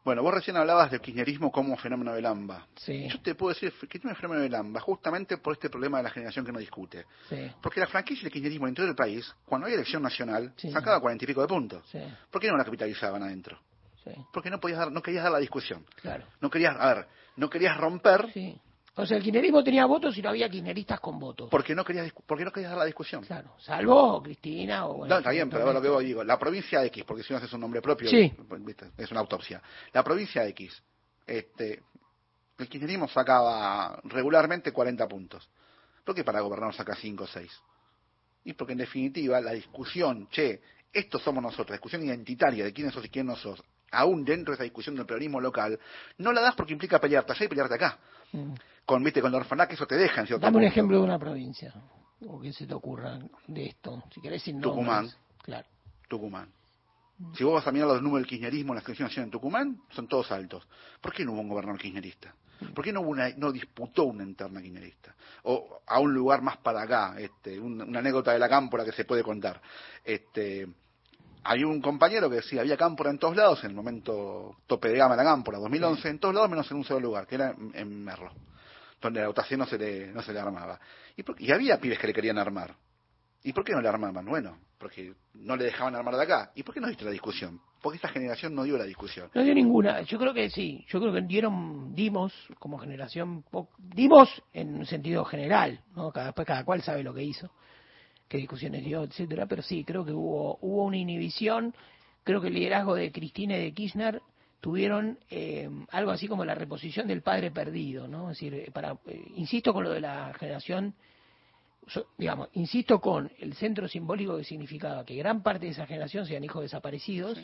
Bueno, vos recién hablabas del kirchnerismo como fenómeno de Lamba. Sí. Yo te puedo decir que tiene un fenómeno de Lamba justamente por este problema de la generación que no discute. Sí. Porque la franquicia del kirchnerismo dentro del país, cuando hay elección nacional, sacaba cuarenta y pico de puntos. Sí. ¿Por qué no la capitalizaban adentro? Sí. Porque no podías dar, no querías dar la discusión. Claro. No querías, a ver, no querías romper. Sí. O sea, el kirchnerismo tenía votos y no había kirchneristas con votos. Porque no querías, porque no querías dar la discusión. Claro, salvo Cristina o... no, está bien, pero lo que vos digo, la provincia X, porque si no haces un nombre propio, sí. es una autopsia. La provincia X, este, el kirchnerismo sacaba regularmente 40 puntos. ¿Por qué para gobernar saca 5 o 6? Y porque en definitiva la discusión, che, estos somos nosotros, la discusión identitaria de quiénes sos y quién no sos, aún dentro de esa discusión del peronismo local, no la das porque implica pelearte allá y pelearte acá. Mm. Con, viste, con la que eso te deja en cierto Dame un ejemplo de una provincia, o que se te ocurra de esto, si querés sin nombres. Tucumán. Claro. Tucumán. Si vos vas a mirar los números del kirchnerismo en la selección nacional en Tucumán, son todos altos. ¿Por qué no hubo un gobernador kirchnerista? ¿Por qué no, hubo una, no disputó una interna kirchnerista? O a un lugar más para acá, este, un- una anécdota de la cámpora que se puede contar. Este, hay un compañero que decía, había cámpora en todos lados, en el momento tope de gama de la cámpora, 2011, en todos lados menos en un solo lugar, que era en, en Merlo, donde la votación no se le, no se le armaba. Y, por- y había pibes que le querían armar. ¿Y por qué no le armaban? Bueno, porque no le dejaban armar de acá. ¿Y por qué no diste la discusión? Porque esta generación no dio la discusión. No dio ninguna. Yo creo que sí. Yo creo que dieron, dimos como generación, dimos en un sentido general, ¿no? Cada, después cada cual sabe lo que hizo, qué discusiones dio, etcétera. Pero sí, creo que hubo, hubo una inhibición. Creo que el liderazgo de Cristina y de Kirchner tuvieron eh, algo así como la reposición del padre perdido, ¿no? Es decir, eh, para, eh, insisto con lo de la generación digamos, insisto con el centro simbólico que significaba que gran parte de esa generación sean hijos desaparecidos,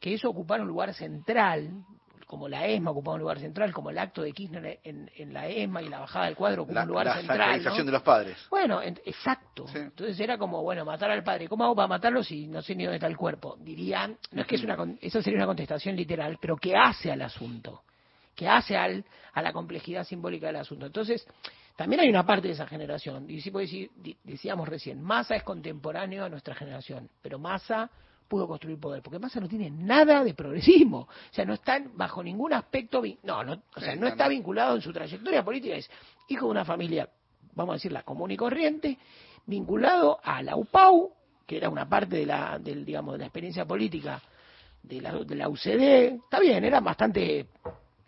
que eso ocupara un lugar central, como la ESMA ocupaba un lugar central, como el acto de Kirchner en, en la ESMA y la bajada del cuadro ocupa La, un lugar la central. sacralización ¿no? de los padres. Bueno, en- exacto. Entonces era como, bueno, matar al padre. ¿Cómo hago para matarlo si no sé ni dónde está el cuerpo? Dirían, no es que es una, eso sería una contestación literal, pero que hace al asunto, que hace al, a la complejidad simbólica del asunto. Entonces, también hay una parte de esa generación. Y sí, puedo decir- decíamos recién, Massa es contemporáneo a nuestra generación, pero Massa pudo construir poder, porque Massa no tiene nada de progresismo, o sea, no está bajo ningún aspecto, no, no, o sea, no está vinculado en su trayectoria política, es hijo de una familia, vamos a decir, la común y corriente, vinculado a la UPAU, que era una parte de la, del, digamos, de la experiencia política de la, de la UCD, está bien, era bastante,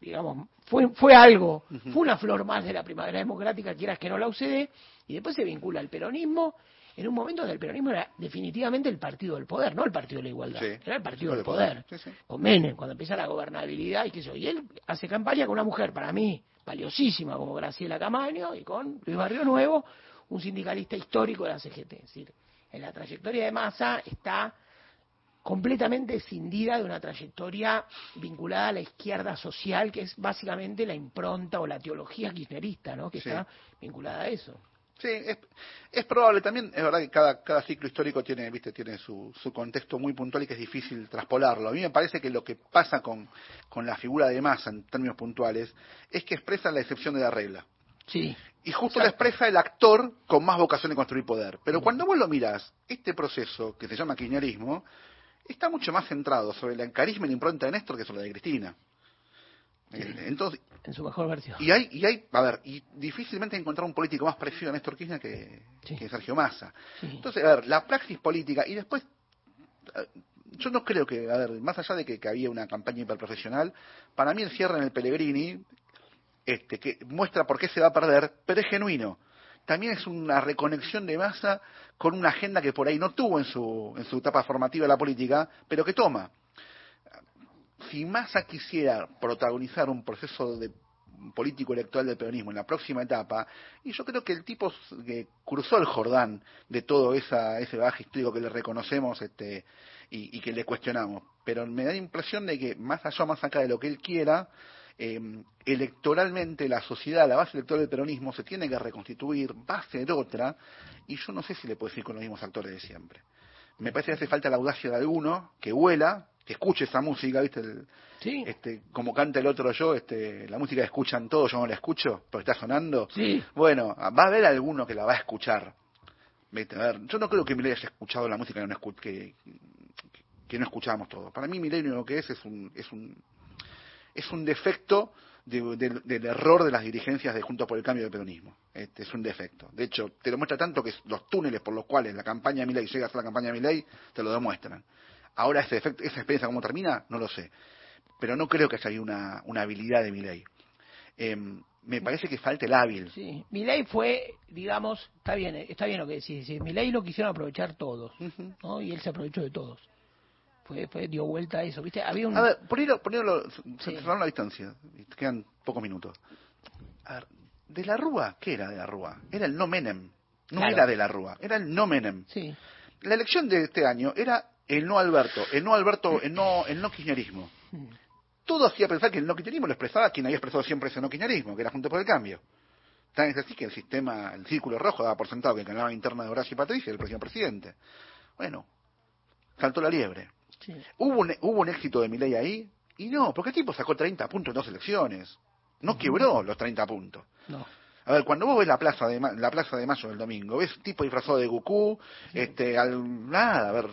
digamos, fue, fue algo, fue una flor más de la primavera democrática, quieras que no la UCD, y después se vincula al peronismo, en un momento donde el peronismo era definitivamente el partido del poder, no el partido de la igualdad, Sí. era el partido del del poder. poder. Sí, sí. Con Menem, cuando empieza la gobernabilidad y qué sé yo, y él hace campaña con una mujer, para mí, valiosísima como Graciela Camaño, y con Luis Barrio Nuevo, un sindicalista histórico de la CGT. Es decir, en la trayectoria de Massa está completamente escindida de una trayectoria vinculada a la izquierda social, que es básicamente la impronta o la teología kirchnerista, ¿no? que Sí. está vinculada a eso. Sí, es, es probable también, es verdad que cada, cada ciclo histórico tiene, viste, tiene su, su contexto muy puntual y que es difícil traspolarlo. A mí me parece que lo que pasa con, con la figura de masa en términos puntuales es que expresa la excepción de la regla. Sí. Y justo la expresa el actor con más vocación de construir poder. Pero cuando vos lo mirás, este proceso que se llama kirchnerismo está mucho más centrado sobre el carisma y la impronta de Néstor que sobre la de Cristina. Eh, Entonces, En su mejor versión. y hay, y hay, a ver, y difícilmente encontrar un político más parecido a Néstor Kirchner que, que Sergio Massa. Entonces, a ver, la praxis política, y después, eh, yo no creo que, a ver, más allá de que, que había una campaña hiperprofesional, para mí el cierre en el Pellegrini, este, que muestra por qué se va a perder, pero es genuino. También es una reconexión de Massa con una agenda que por ahí no tuvo en su, en su etapa formativa de la política, pero que toma si Massa quisiera protagonizar un proceso de político electoral del peronismo en la próxima etapa, y yo creo que el tipo que cruzó el Jordán de todo esa, ese bagaje histórico que le reconocemos este, y, que le cuestionamos, pero me da la impresión de que más allá, más acá de lo que él quiera, eh, electoralmente la sociedad, la base electoral del peronismo se tiene que reconstituir, va a ser otra, y yo no sé si le puedo decir con los mismos actores de siempre. me parece que hace falta la audacia de alguno que huela, que escuche esa música, ¿viste? sí. Este, como canta el otro yo, este, la música que escuchan todos, yo no la escucho, porque está sonando. Sí. Bueno, va a haber alguno que la va a escuchar. A ver, yo no creo que Milei haya escuchado la música que no, escu que, que no escuchábamos todos. Para mí Milei lo que es es un, es un, es un defecto de, de, del error de las dirigencias de Juntos por el Cambio del Peronismo. Este es un defecto. De hecho, te lo muestra tanto que los túneles por los cuales la campaña de Milei llega a ser la campaña de Milei, te lo demuestran. Ahora ese efecto, esa experiencia cómo termina, no lo sé. Pero no creo que haya una, una habilidad de Milei. Eh, me parece que falta el hábil. Sí, Milei fue, digamos, está bien, está bien lo que decís, sí, Milei lo quisieron aprovechar todos, ¿no? Y él se aprovechó de todos. Fue, fue dio vuelta a eso, ¿viste? Había un... A ver, ponelo, ponelo sí. cerraron la distancia, quedan pocos minutos. A ver, de la Rúa, ¿qué era de la Rúa? Era el no Menem, no Claro. era de la Rúa, era el no Menem. Sí. La elección de este año era el no Alberto, el no Alberto, el no, el no kirchnerismo. Todo hacía pensar que el no kirchnerismo lo expresaba quien había expresado siempre ese no kirchnerismo, que era Junto por el Cambio. Tan es así que el sistema, el círculo rojo daba por sentado que el canal interna de Horacio y Patricia el próximo presidente. Bueno, saltó la liebre. ¿Hubo un, hubo un éxito de Milei ahí? Y no, porque el tipo sacó 30 puntos en dos elecciones. No quebró los 30 puntos. No. A ver, cuando vos ves la plaza de la plaza de Mayo del domingo, ves tipo disfrazado de Goku, este, al, nada, a ver,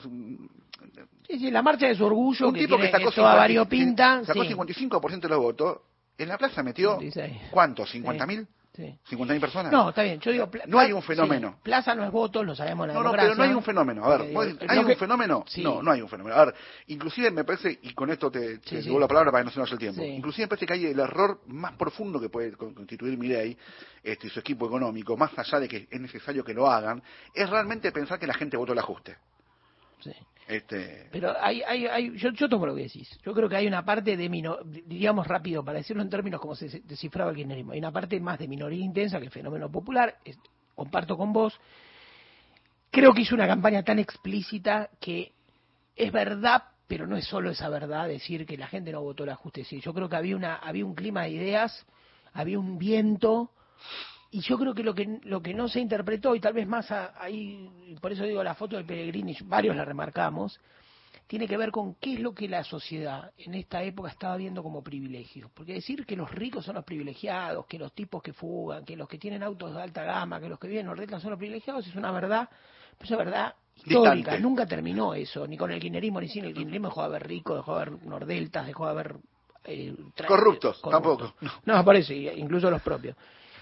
Sí, sí, la marcha de su orgullo, un que, tipo que sacó, toda 50 variopinta, sacó sí. 55% de los votos, en la plaza metió, 56. ¿cuánto? ¿50 mil? Sí. ¿50 mil personas? No, está bien, yo digo... No hay un fenómeno. sí, plaza no es votos, lo sabemos la No, no, pero no hay un fenómeno. A ver, Eh, digo, ¿hay un que- fenómeno? Sí. No, no hay un fenómeno. A ver, inclusive me parece, y con esto te, te devuelvo la palabra para que no se nos vaya el tiempo, inclusive me parece que hay el error más profundo que puede con- constituir Milei este, y su equipo económico, más allá de que es necesario que lo hagan, es realmente pensar que la gente votó el ajuste. Sí. Este, Pero hay, hay, hay, yo, yo tomo lo que decís. Yo creo que hay una parte de, mino, diríamos rápido, para decirlo en términos como se descifraba el kirchnerismo, hay una parte más de minoría intensa que el fenómeno popular, comparto con vos. Creo que hizo una campaña tan explícita que es verdad, pero no es solo esa verdad decir que la gente no votó el ajuste. Yo creo que había, una, había un clima de ideas, había un viento, y yo creo que lo que lo que no se interpretó y tal vez más a- ahí por eso digo la foto de Pellegrini varios la remarcamos tiene que ver con qué es lo que la sociedad en esta época estaba viendo como privilegios porque decir que los ricos son los privilegiados que los tipos que fugan que los que tienen autos de alta gama que los que viven en Nordelta son los privilegiados es una verdad es una verdad histórica Distante. nunca terminó eso ni con el kirchnerismo ni sin el kirchnerismo dejó de haber ricos dejó de haber Nordeltas dejó de haber eh, Corruptos, tampoco. no, y- incluso los propios.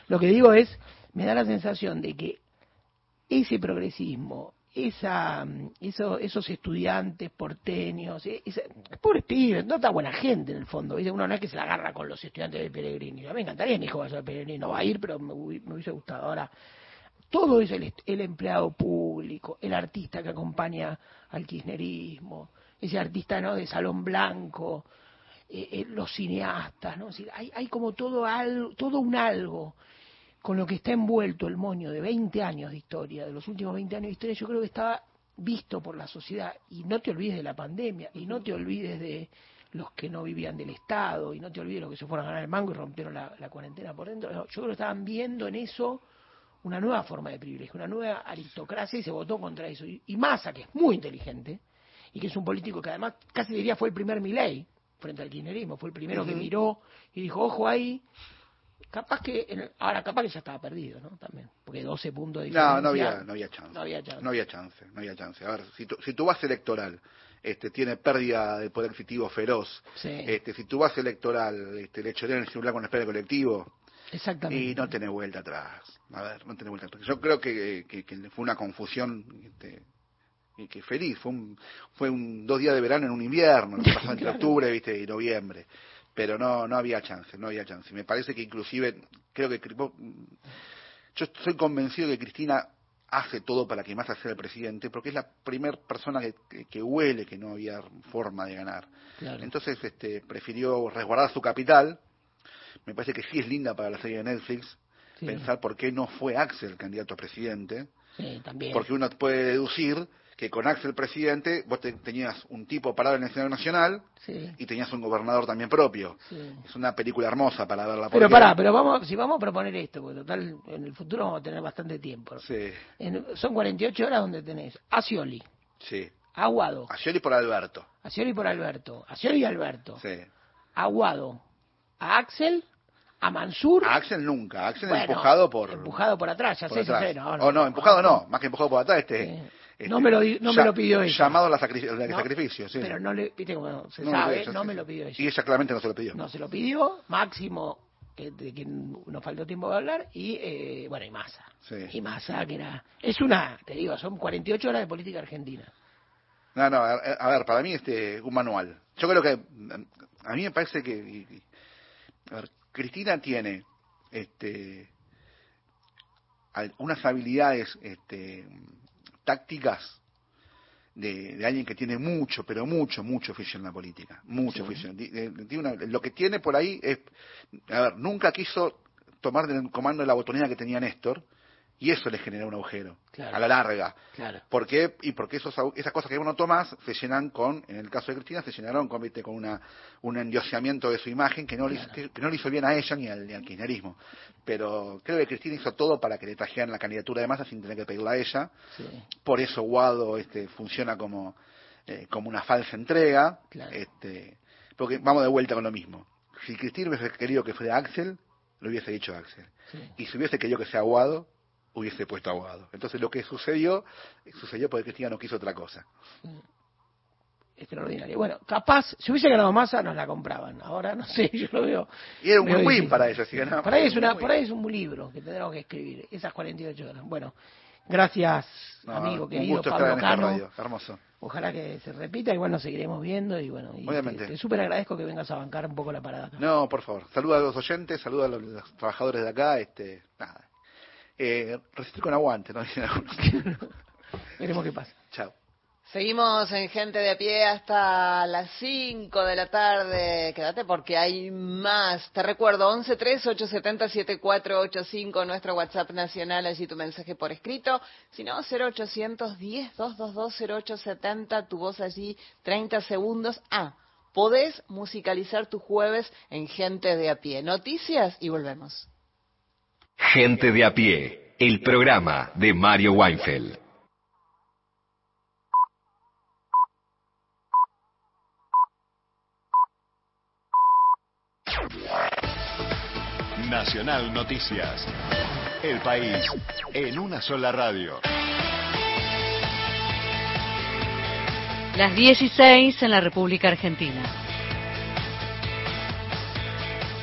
Lo que digo es, me da la sensación de que ese progresismo, esa, mm, eso, esos estudiantes porteños, e- esa, pobres pibes, no está buena gente en el fondo, ¿viste? uno no es que se la agarra con los estudiantes de Pellegrini. A mí me encantaría mi hijo vaya a Pellegrini, no va a ir, pero me, me hubiese gustado. Ahora, todo eso, el, el empleado público, el artista que acompaña al kirchnerismo, ese artista no de salón blanco, eh, eh, los cineastas, ¿no? Es decir, hay, hay como todo, algo, todo un algo con lo que está envuelto el moño de 20 años de historia, de los últimos 20 años de historia, yo creo que estaba visto por la sociedad. Y no te olvides de la pandemia, y no te olvides de los que no vivían del Estado, y no te olvides de los que se fueron a ganar el mango y rompieron la, la cuarentena por dentro. No, yo creo que estaban viendo en eso una nueva forma de privilegio, una nueva aristocracia y se votó contra eso. Y, y Massa, que es muy inteligente, y que es un político que además casi diría fue el primer Milei frente al kirchnerismo, fue el primero que miró y dijo, ojo ahí, capaz que, el- ahora capaz que ya estaba perdido, ¿no? También, porque 12 puntos de diferencia. no, no había, no había chance. No había chance. No había chance, no había chance. A ver, si tu, si tu base electoral este, tiene pérdida de poder adquisitivo feroz, Sí. este, si tu base electoral este, le chorean el celular con espera colectivo, Exactamente. y no tenés vuelta atrás. A ver, no tenés vuelta atrás. Yo creo que, que, que fue una confusión este, que feliz. Fue un, fue un dos días de verano en un invierno, lo pasó entre octubre viste y noviembre. Pero no, no había chance, no había chance. Me parece que inclusive, creo que yo estoy convencido de que Cristina hace todo para que Massa sea el presidente, porque es la primera persona que, que, que huele que no había forma de ganar. Claro. Entonces este, prefirió resguardar su capital. Me parece que sí es linda para la serie de Netflix Sí. pensar por qué no fue Axel candidato a presidente, Sí, también. porque uno puede deducir que con Axel presidente vos te- tenías un tipo parado en el escenario nacional Sí. y tenías un gobernador también propio. Sí. Es una película hermosa para verla. Pero porque- pará, pero vamos, si vamos a proponer esto, porque total, en el futuro vamos a tener bastante tiempo. Sí. En- son 48 horas donde tenés a Scioli, Sí. Aguado. A Scioli por Alberto. A Scioli por Alberto. A Scioli y Alberto. Sí. Aguado. A Axel. A Mansur. A Axel nunca. Axel empujado por. Empujado por atrás, ya sé. No, no, o no, empujado no. Más que empujado por atrás, este. Este no me lo, no me lo pidió ella. Llamado a sacrificio, no, sacrificio, sí. Pero no le, viste como se sabe, no me lo pidió ella. Y ella claramente no se lo pidió. No se lo pidió, máximo que, de quien nos faltó tiempo de hablar, y eh, bueno, y Massa. Y Massa, que era. Es una, te digo, son 48 horas de política argentina. No, no, a, a ver, para mí este un manual. Yo creo que a mí me parece que y, a ver, Cristina tiene este unas habilidades este, tácticas de, de, alguien que tiene mucho, pero mucho, mucho oficio en la política, mucho sí. oficio. Tiene una, lo que tiene por ahí es, a ver, nunca quiso tomar el comando de la botonera que tenía Néstor, y eso le genera un agujero claro. a la larga. Claro. ¿Por qué? Y porque esos, esas cosas que uno toma se llenan con, en el caso de Cristina, se llenaron con, ¿viste? con una, un endioseamiento de su imagen que no, claro. le, que, que no le hizo bien a ella ni al, ni al kirchnerismo. Pero creo que Cristina hizo todo para que le trajeran la candidatura de masa sin tener que pedirla a ella. Sí. Por eso Guado este, funciona como, eh, como una falsa entrega. Este, porque vamos de vuelta con lo mismo. Si Cristina hubiese querido que fuera Axel, lo hubiese dicho Axel. Sí. Y si hubiese querido que sea Guado, hubiese puesto abogado. Entonces lo que sucedió, sucedió porque Cristina no quiso otra cosa. Extraordinario. Bueno, capaz, si hubiese ganado masa, nos la compraban. Ahora no sé, yo lo veo. Y era un win para ella, si ganaba. Ahí, es una, por ahí es un libro que tendremos que escribir, esas 48 horas. Bueno, gracias, no, amigo un querido gusto Pablo estar en Cano. esta radio. Hermoso. Ojalá que se repita, igual nos seguiremos viendo y bueno, y Obviamente. te, te súper agradezco que vengas a bancar un poco la parada. Acá. No, por favor. Saluda a los oyentes, saluda a los, los trabajadores de acá, este, nada. Eh, resistir con aguante, ¿no? Veremos qué pasa. Chao. Seguimos en Gente de a pie hasta las 5 de la tarde. Quédate porque hay más. Te recuerdo, 1138707485, nuestro WhatsApp nacional, allí tu mensaje por escrito. Si no, 0810-222-0870, tu voz allí, 30 segundos. Ah, podés musicalizar tu jueves en Gente de a pie. Noticias y volvemos. Gente de a pie, el programa de Mario Weinfeld. Nacional Noticias. El país en una sola radio. Las 16 en la República Argentina.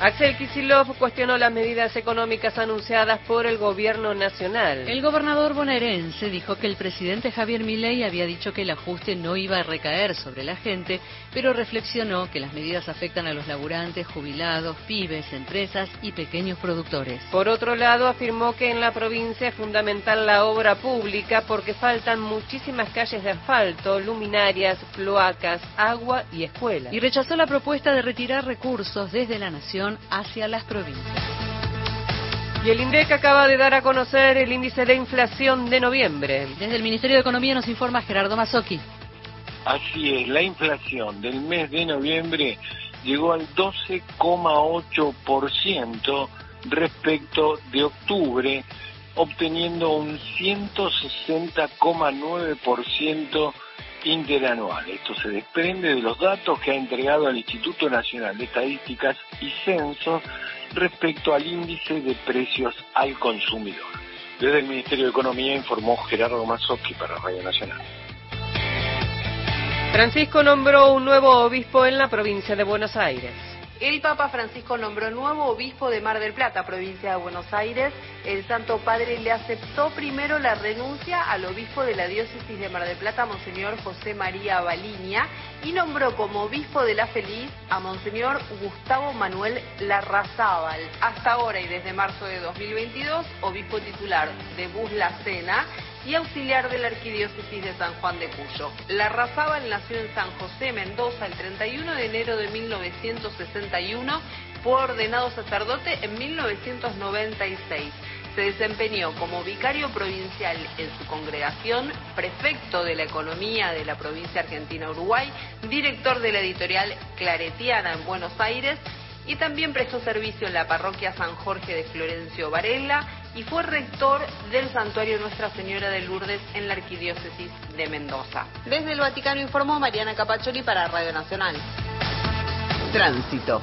Axel Kicillof cuestionó las medidas económicas anunciadas por el gobierno nacional. El gobernador bonaerense dijo que el presidente Javier Milei había dicho que el ajuste no iba a recaer sobre la gente, pero reflexionó que las medidas afectan a los laburantes, jubilados, pibes, empresas y pequeños productores. Por otro lado, afirmó que en la provincia es fundamental la obra pública porque faltan muchísimas calles de asfalto, luminarias, cloacas, agua y escuelas. Y rechazó la propuesta de retirar recursos desde la nación hacia las provincias. Y el INDEC acaba de dar a conocer el índice de inflación de noviembre. Desde el Ministerio de Economía nos informa Gerardo Mazzocchi. Así es, la inflación del mes de noviembre llegó al 12,8% respecto de octubre, obteniendo un 160,9% interanual. Esto se desprende de los datos que ha entregado el Instituto Nacional de Estadísticas y Censos respecto al índice de precios al consumidor. Desde el Ministerio de Economía informó Gerardo Mazzocchi para Radio Nacional. Francisco nombró un nuevo obispo en la provincia de Buenos Aires. El Papa Francisco nombró nuevo obispo de Mar del Plata, provincia de Buenos Aires. El Santo Padre le aceptó primero la renuncia al obispo de la diócesis de Mar del Plata, Monseñor José María Baliña, y nombró como obispo de La Feliz a Monseñor Gustavo Manuel Larrazábal. Hasta ahora y desde marzo de 2022, obispo titular de Bus La Cena y auxiliar de la Arquidiócesis de San Juan de Cuyo. Larrazábal nació en San José, Mendoza, el 31 de enero de 1961, fue ordenado sacerdote en 1996. Se desempeñó como vicario provincial en su congregación, prefecto de la economía de la provincia argentina Uruguay, director de la editorial Claretiana en Buenos Aires y también prestó servicio en la parroquia San Jorge de Florencio Varela y fue rector del Santuario Nuestra Señora de Lourdes en la Arquidiócesis de Mendoza. Desde el Vaticano informó Mariana Capacholi para Radio Nacional. Tránsito.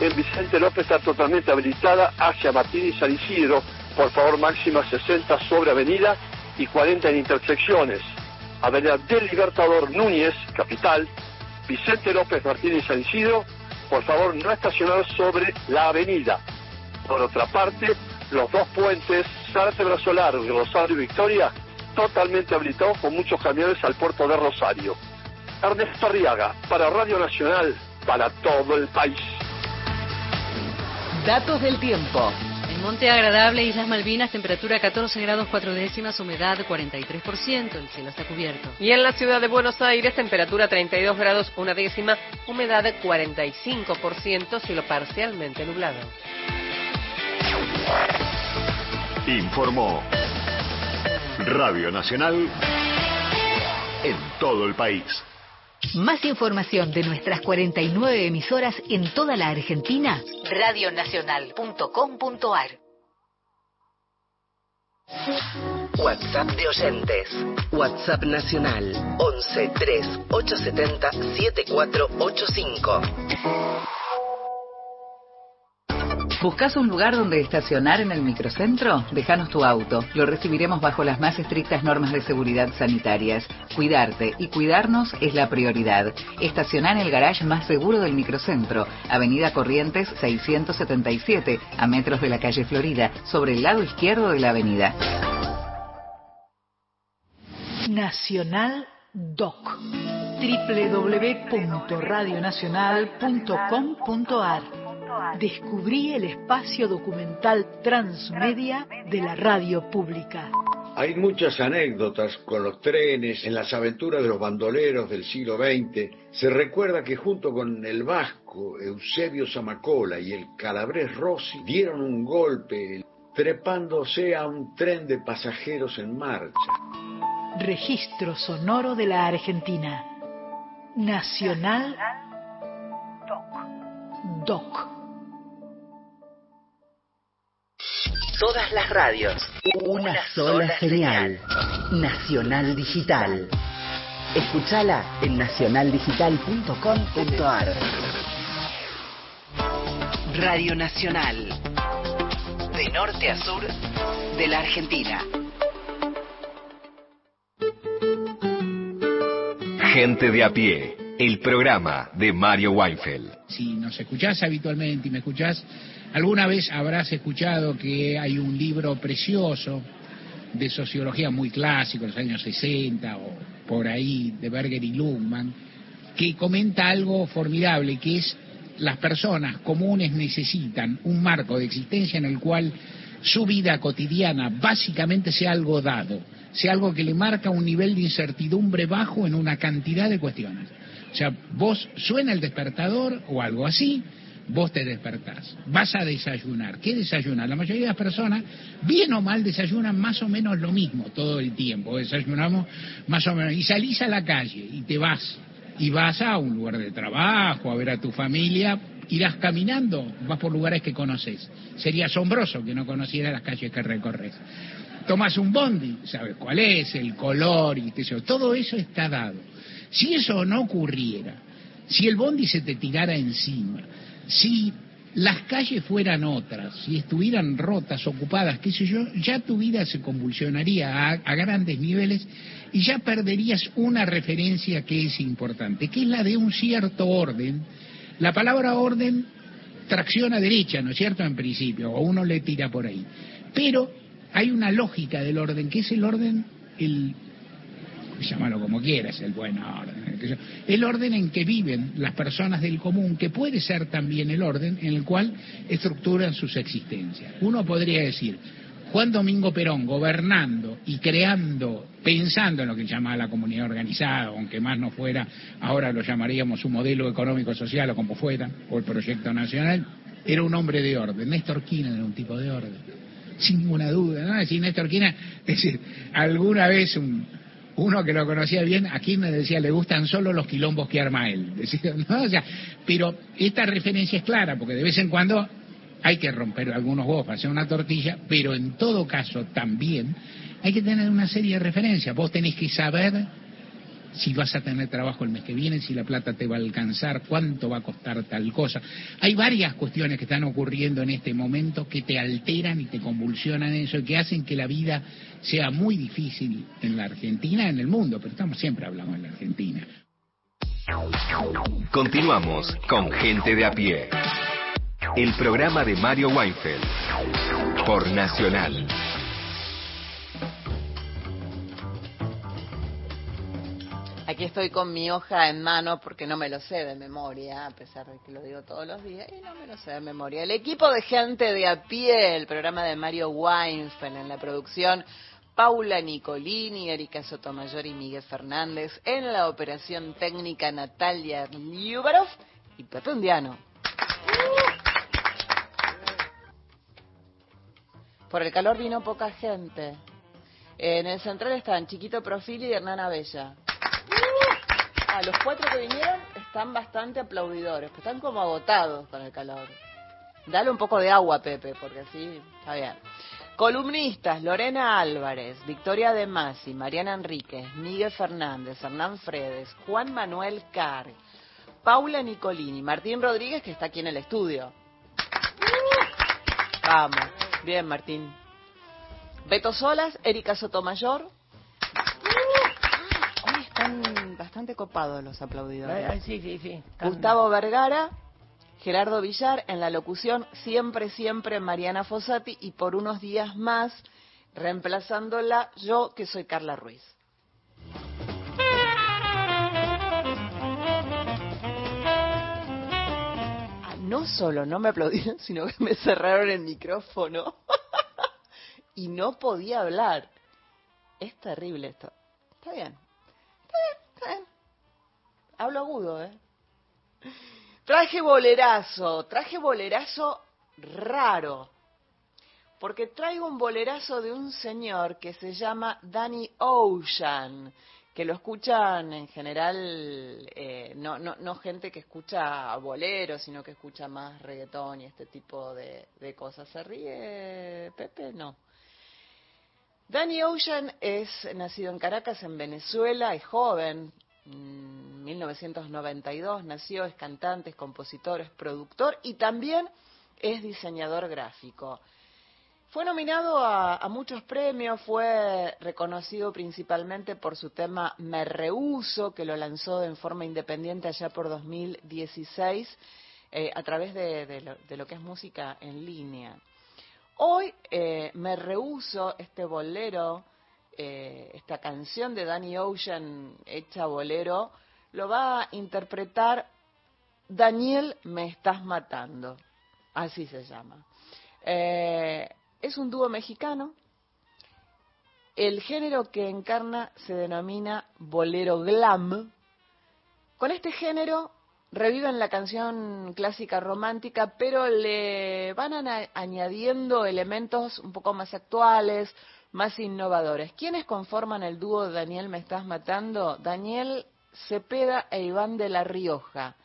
En Vicente López está totalmente habilitada hacia Martín y San Isidro. Por favor, máxima 60 sobre avenida y 40 en intersecciones. Avenida del Libertador Núñez, capital. Vicente López, Martín y San Isidro. Por favor, no estacionar sobre la avenida. Por otra parte, los dos puentes, Zárate Brazolar y Rosario Victoria, totalmente habilitados con muchos camiones al puerto de Rosario. Ernesto Arriaga, para Radio Nacional, para todo el país. Datos del tiempo. Monte Agradable, Islas Malvinas, temperatura 14 grados 4 décimas, humedad 43%, el cielo está cubierto. Y en la ciudad de Buenos Aires, temperatura 32 grados 1 décima, humedad 45%, cielo parcialmente nublado. Informó Radio Nacional en todo el país. Más información de nuestras 49 emisoras en toda la Argentina, radionacional.com.ar. WhatsApp de oyentes. WhatsApp nacional 11 3 870 7485. ¿Buscas un lugar donde estacionar en el microcentro? Déjanos tu auto. Lo recibiremos bajo las más estrictas normas de seguridad sanitarias. Cuidarte y cuidarnos es la prioridad. Estacionar en el garage más seguro del microcentro, Avenida Corrientes 677, a metros de la calle Florida, sobre el lado izquierdo de la avenida. Nacional Doc. www.radionacional.com.ar Descubrí el espacio documental transmedia de la radio pública. Hay muchas anécdotas con los trenes, en las aventuras de los bandoleros del siglo XX. Se recuerda que junto con el vasco Eusebio Zamacola y el calabrés Rossi dieron un golpe trepándose a un tren de pasajeros en marcha. Registro sonoro de la Argentina. Nacional Doc. Todas las radios. Una, sola, señal. Nacional Digital. Escúchala en nacionaldigital.com.ar. Radio Nacional. De norte a sur de la Argentina. Gente de a pie, el programa de Mario Weinfeld. Si nos escuchás habitualmente y me escuchás, alguna vez habrás escuchado que hay un libro precioso de sociología muy clásico, de los años 60 o por ahí, de Berger y Lundman, que comenta algo formidable, que es las personas comunes necesitan un marco de existencia en el cual su vida cotidiana básicamente sea algo dado, sea algo que le marca un nivel de incertidumbre bajo en una cantidad de cuestiones. O sea, vos suena el despertador o algo así, vos te despertás, vas a desayunar. ¿Qué desayunar? La mayoría de las personas, bien o mal, desayunan más o menos lo mismo todo el tiempo. Desayunamos más o menos. Y salís a la calle y te vas. Y vas a un lugar de trabajo, a ver a tu familia, irás caminando, vas por lugares que conoces. Sería asombroso que no conocieras las calles que recorres. Tomas un bondi, sabes cuál es, el color y eso. Todo eso está dado. Si eso no ocurriera, si el bondi se te tirara encima, si las calles fueran otras, si estuvieran rotas, ocupadas, qué sé yo, ya tu vida se convulsionaría a, a, grandes niveles y ya perderías una referencia que es importante, que es la de un cierto orden. La palabra orden tracciona derecha, ¿no es cierto? En principio, o uno le tira por ahí. Pero hay una lógica del orden, que es el orden, el llámalo como quieras, el buen orden, el orden en que viven las personas del común, que puede ser también el orden en el cual estructuran sus existencias. Uno podría decir, Juan Domingo Perón gobernando y creando, pensando en lo que llamaba la comunidad organizada, aunque más no fuera, ahora lo llamaríamos su modelo económico social o como fuera, o el proyecto nacional, era un hombre de orden. Néstor Kirchner era un tipo de orden, sin ninguna duda. ¿no? Decir, Néstor Kirchner, es decir, alguna vez un, uno que lo conocía bien, aquí me decía, le gustan solo los quilombos que arma él. Decía, ¿no? pero esta referencia es clara, porque de vez en cuando hay que romper algunos huevos para hacer una tortilla, pero en todo caso también hay que tener una serie de referencias. Vos tenés que saber si vas a tener trabajo el mes que viene, si la plata te va a alcanzar, cuánto va a costar tal cosa. Hay varias cuestiones que están ocurriendo en este momento que te alteran y te convulsionan eso y que hacen que la vida sea muy difícil en la Argentina, en el mundo, pero estamos siempre hablando de la Argentina. Continuamos con Gente de a pie. El programa de Mario Weinfeld por Nacional. Aquí estoy con mi hoja en mano porque no me lo sé de memoria, a pesar de que lo digo todos los días, y no me lo sé de memoria. El equipo de gente de a pie, el programa de Mario Weinfeld en la producción, Paula Nicolini, Erika Sotomayor y Miguel Fernández, en la operación técnica Natalia Liubarov y Pepe Undiano. Por el calor vino poca gente. En el central están Chiquito Profil y Hernán Bella los cuatro que vinieron están bastante aplaudidores, que están como agotados con el calor. Dale un poco de agua, Pepe, porque así está bien. Columnistas, Lorena Álvarez, Victoria De Masi, Mariana Enríquez, Miguel Fernández, Hernán Fredes, Juan Manuel Carr, Paula Nicolini, Martín Rodríguez, que está aquí en el estudio. Vamos, bien Martín. Beto Solas, Erika Sotomayor. Están bastante copados los aplaudidores. sí, sí, sí. Gustavo Vergara, Gerardo Villar en la locución, siempre, siempre Mariana Fossati y por unos días más, reemplazándola yo, que soy Carla Ruiz. Ah, no solo no me aplaudieron, sino que me cerraron el micrófono y no podía hablar. Es terrible esto. Está bien, Hablo agudo, ¿eh? Traje bolerazo, traje bolerazo raro. Porque traigo un bolerazo de un señor que se llama Danny Ocean, que lo escuchan en general, eh, no, no, no gente que escucha bolero, sino que escucha más reggaetón y este tipo de, de cosas. ¿Se ríe Pepe? No. Danny Ocean es nacido en Caracas, en Venezuela, es joven, en 1992 nació, es cantante, es compositor, es productor y también es diseñador gráfico. Fue nominado a, muchos premios, fue reconocido principalmente por su tema Me Rehuso, que lo lanzó en forma independiente allá por 2016 eh, a través de, lo, que es música en línea. Hoy eh, me rehuso este bolero, eh, esta canción de Danny Ocean hecha bolero, lo va a interpretar Daniel Me Estás Matando, así se llama. Eh, es un dúo mexicano. El género que encarna se denomina bolero glam. Con este género reviven la canción clásica romántica, pero le van añadiendo elementos un poco más actuales, más innovadores. ¿Quiénes conforman el dúo Daniel Me Estás Matando? Daniel Cepeda e Iván de la Rioja.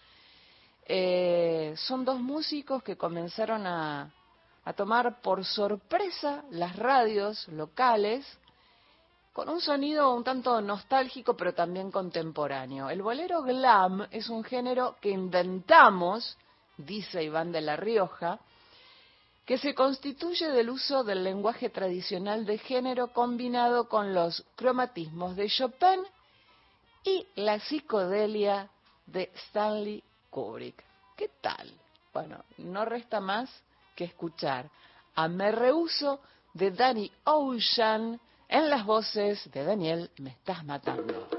Eh, son dos músicos que comenzaron a tomar por sorpresa las radios locales con un sonido un tanto nostálgico pero también contemporáneo. El bolero glam es un género que inventamos, dice Iván de la Rioja, que se constituye del uso del lenguaje tradicional de género combinado con los cromatismos de Chopin y la psicodelia de Stanley Kubrick. ¿Qué tal? Bueno, no resta más que escuchar a Me Rehuso de Danny Ocean en las voces de Daniel Me Estás Matando.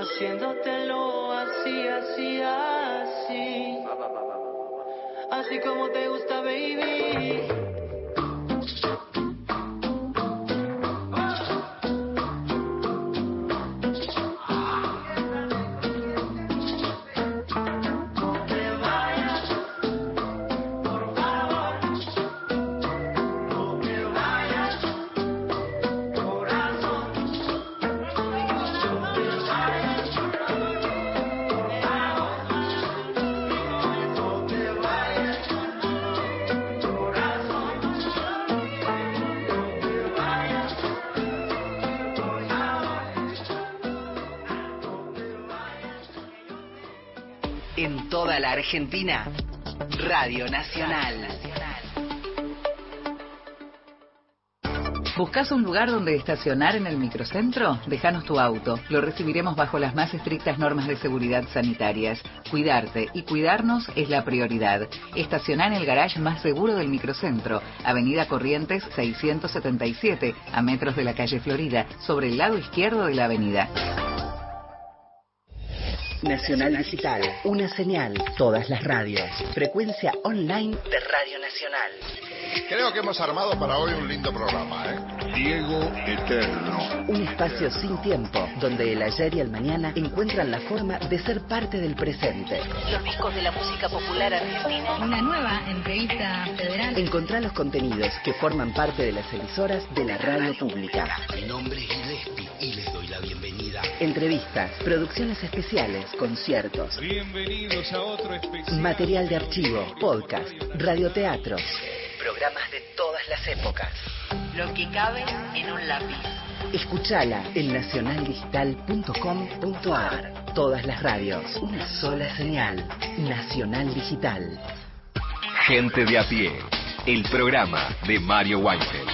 Haciéndotelo así, así, así. Así como te gusta, baby. Argentina, Radio Nacional. ¿Buscas un lugar donde estacionar en el microcentro? Déjanos tu auto. Lo recibiremos bajo las más estrictas normas de seguridad sanitarias. Cuidarte y cuidarnos es la prioridad. Estacioná en el garage más seguro del microcentro, Avenida Corrientes 677, a metros de la calle Florida, sobre el lado izquierdo de la avenida. Nacional Digital, una señal, todas las radios. Frecuencia online de Radio Nacional. Creo que hemos armado para hoy un lindo programa, ¿eh? Diego Eterno. Un espacio sin tiempo, donde el ayer y el mañana encuentran la forma de ser parte del presente. Los discos de la música popular argentina. Una nueva entrevista federal. Encontrá los contenidos que forman parte de las emisoras de la radio pública. Mi nombre es Gillespie y les doy la bienvenida. Entrevistas, producciones especiales, conciertos, Bienvenidos a otro especial. material de archivo, podcast, radioteatros programas de todas las épocas. Lo que cabe en un lápiz. Escuchala en nacionaldigital.com.ar. Todas las radios. Una sola señal. Nacional Digital. Gente de a pie. El programa de Mario Weinfeld.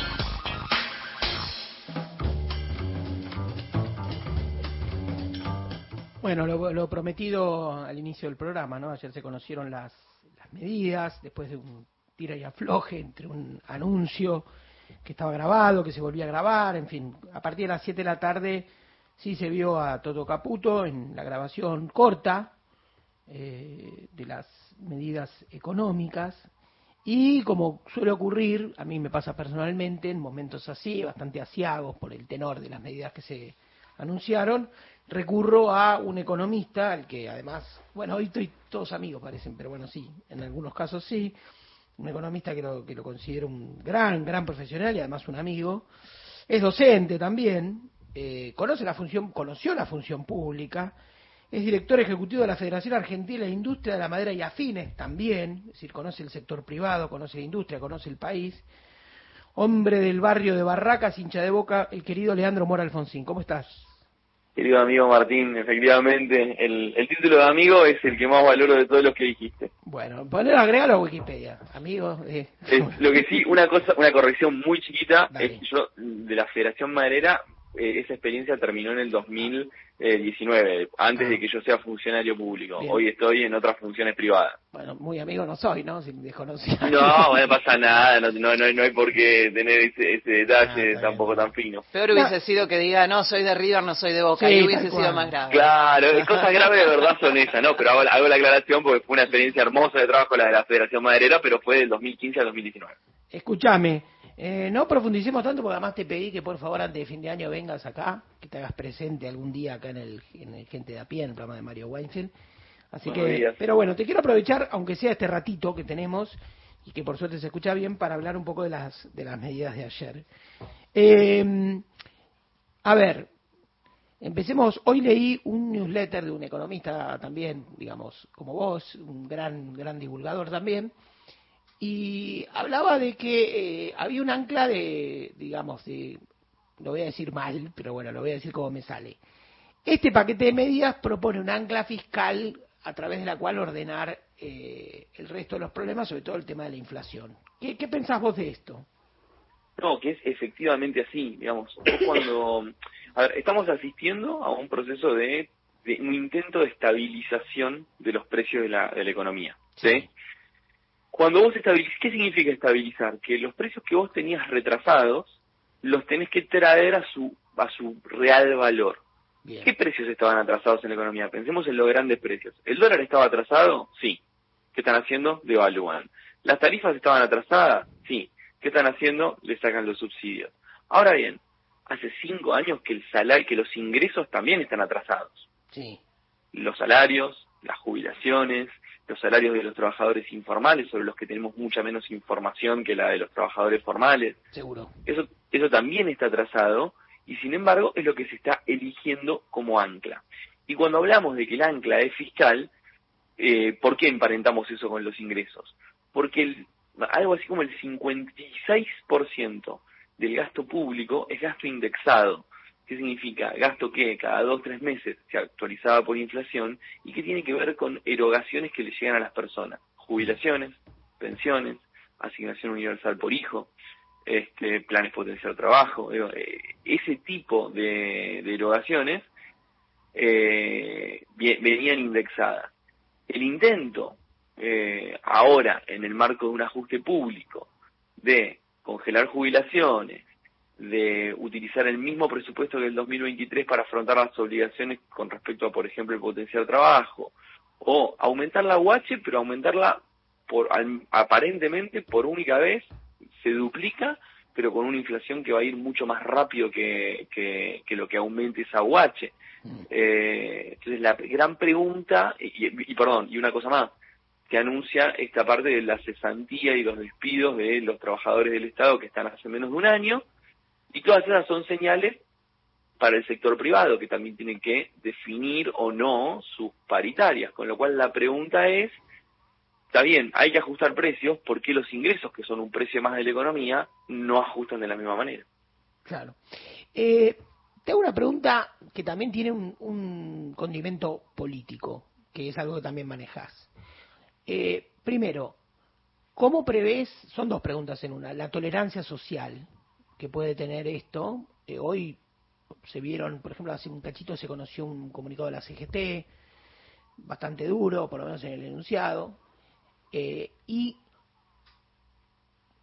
Bueno, lo, prometido al inicio del programa, ¿no? Ayer se conocieron las medidas, después de un tira y afloje entre un anuncio que estaba grabado, que se volvía a grabar, en fin, a partir de las 7 de la tarde sí se vio a Toto Caputo en la grabación corta eh, de las medidas económicas. Y como suele ocurrir, a mí me pasa personalmente en momentos así, bastante asiagos por el tenor de las medidas que se anunciaron, recurro a un economista, al que además, bueno, hoy estoy todos amigos parecen, pero bueno, sí, en algunos casos sí, un economista que lo, que lo considero un gran, gran profesional y además un amigo, es docente también, eh, conoce la función, conoció la función pública, es director ejecutivo de la Federación Argentina de Industria de la Madera y Afines también, es decir, conoce el sector privado, conoce la industria, conoce el país. Hombre del barrio de Barracas, hincha de boca, el querido Leandro Mora Alfonsín. ¿Cómo estás? Querido amigo Martín, efectivamente, el, título de amigo es el que más valoro de todos los que dijiste. Bueno, poner agregarlo a Wikipedia, amigo. Eh. lo que sí, una cosa, una corrección muy chiquita, es que yo de la Federación Maderera eh, esa experiencia terminó en el 2019, antes de ah. que yo sea funcionario público. Hoy estoy en otras funciones privadas. Bueno, muy amigo no soy, ¿no? Si me No, no pasa nada, no, no, no, hay por qué tener ese, ese detalle ah, tampoco tan fino. Peor hubiese sido que diga, no, soy de River, no soy de Boca, y hubiese sido más grave. Claro, cosas graves de verdad son esas, ¿no? Pero hago, hago, la aclaración porque fue una experiencia hermosa de trabajo la de la Federación Maderera, pero fue del 2015 al 2019. Escúchame, eh, no profundicemos tanto porque además te pedí que por favor antes de fin de año vengas acá, que te hagas presente algún día acá en el, en el Gente de a pie, en el programa de Mario Weinfeld. Así que, pero bueno, te quiero aprovechar, aunque sea este ratito que tenemos y que por suerte se escucha bien, para hablar un poco de las, de las medidas de ayer. Eh, a ver, empecemos. Hoy leí un newsletter de un economista también, digamos, como vos, un gran, gran divulgador también, y hablaba de que eh, había un ancla de, digamos, de, lo voy a decir mal, pero bueno, lo voy a decir como me sale. Este paquete de medidas propone un ancla fiscal a través de la cual ordenar eh, el resto de los problemas, sobre todo el tema de la inflación. ¿Qué, qué pensás vos de esto? No, que es efectivamente así, digamos. Cuando, a ver, estamos asistiendo a un proceso de, de, un intento de estabilización de los precios de la, de la economía, ¿sí? Cuando vos estabilizás, ¿qué significa estabilizar? Que los precios que vos tenías retrasados los tenés que traer a su, a su real valor. ¿Qué precios estaban atrasados en la economía? Pensemos en los grandes precios. ¿El dólar estaba atrasado? Sí. ¿Qué están haciendo? Devalúan. ¿Las tarifas estaban atrasadas? Sí. ¿Qué están haciendo? Le sacan los subsidios. Ahora bien, hace cinco años que el salario, que los ingresos también están atrasados. Sí. Los salarios, las jubilaciones, los salarios de los trabajadores informales, sobre los que tenemos mucha menos información que la de los trabajadores formales. Seguro. Eso, eso también está atrasado y sin embargo es lo que se está eligiendo como ancla. Y cuando hablamos de que el ancla es fiscal, eh, ¿por qué emparentamos eso con los ingresos? Porque algo así como el 56% del gasto público es gasto indexado. ¿Qué significa? Gasto que cada dos tres meses se actualizaba por inflación y que tiene que ver con erogaciones que le llegan a las personas. Jubilaciones, pensiones, asignación universal por hijo, este, planes potencial trabajo, eh, ese tipo de, erogaciones eh, venían indexadas. El intento eh, ahora, en el marco de un ajuste público, de congelar jubilaciones, de utilizar el mismo presupuesto que el 2023 para afrontar las obligaciones con respecto a, por ejemplo, el potencial trabajo, o aumentar la UH, pero aumentarla por aparentemente por única vez, se duplica, pero con una inflación que va a ir mucho más rápido que, que, lo que aumente esa UH. Eh, entonces, la gran pregunta, y, y perdón, y una cosa más, que anuncia esta parte de la cesantía y los despidos de los trabajadores del Estado que están hace menos de un año, y todas esas son señales para el sector privado, que también tiene que definir o no sus paritarias. Con lo cual la pregunta es, está bien, hay que ajustar precios, ¿por qué los ingresos, que son un precio más de la economía, no ajustan de la misma manera? Claro. Eh, te una pregunta que también tiene un, condimento político, que es algo que también manejas. Eh, primero, ¿cómo prevés, son dos preguntas en una, la tolerancia social que puede tener esto. Eh, hoy se vieron, por ejemplo, hace un cachito se conoció un comunicado de la CGT, bastante duro, por lo menos en el enunciado, eh, y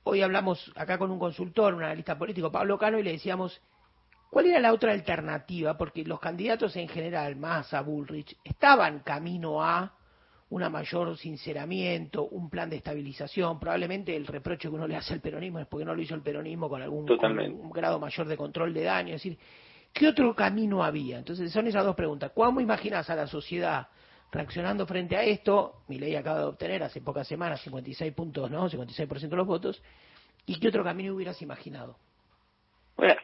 hoy hablamos acá con un consultor, un analista político, Pablo Cano, y le decíamos, ¿cuál era la otra alternativa? Porque los candidatos en general, más a Bullrich, estaban camino a una mayor sinceramiento, un plan de estabilización. Probablemente el reproche que uno le hace al peronismo es porque no lo hizo el peronismo con algún un grado mayor de control de daño. Es decir, ¿qué otro camino había? Entonces son esas dos preguntas. ¿Cómo imaginas a la sociedad reaccionando frente a esto? Mi ley acaba de obtener hace pocas semanas 56 puntos, ¿no? 56% de los votos. ¿Y qué otro camino hubieras imaginado? Bueno,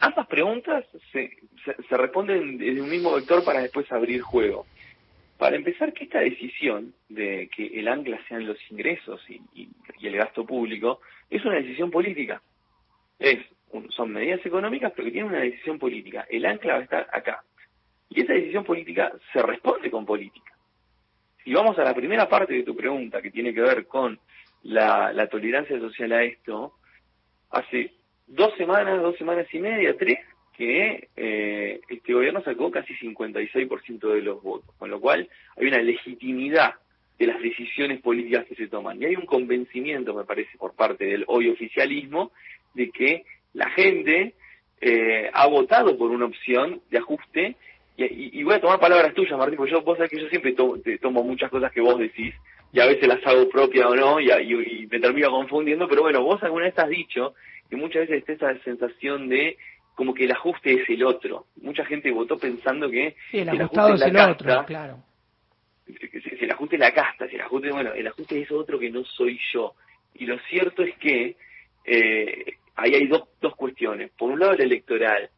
ambas preguntas se, se, se responden desde un mismo vector para después abrir juego. Para empezar, que esta decisión de que el ancla sean los ingresos y, el gasto público es una decisión política. Es, son medidas económicas, pero que tienen una decisión política. El ancla va a estar acá. Y esa decisión política se responde con política. Si vamos a la primera parte de tu pregunta, que tiene que ver con la tolerancia social a esto, hace dos semanas, dos semanas y media, tres, que eh, este gobierno sacó casi 56% de los votos, con lo cual hay una legitimidad de las decisiones políticas que se toman. Y hay un convencimiento, me parece, por parte del hoy oficialismo, de que la gente eh, ha votado por una opción de ajuste, y, voy a tomar palabras tuyas, Martín, porque yo, vos sabés que yo siempre tomo muchas cosas que vos decís, y a veces las hago propias o no, y, y, me termino confundiendo, pero bueno, vos alguna vez has dicho que muchas veces está esa sensación de como que el ajuste es el otro. Mucha gente votó pensando que el, ajuste es, el otro, claro. Si, el ajuste es la casta, si el ajuste, bueno, el ajuste es otro que no soy yo. Y lo cierto es que eh, ahí hay dos, dos cuestiones. Por un lado, el electoral.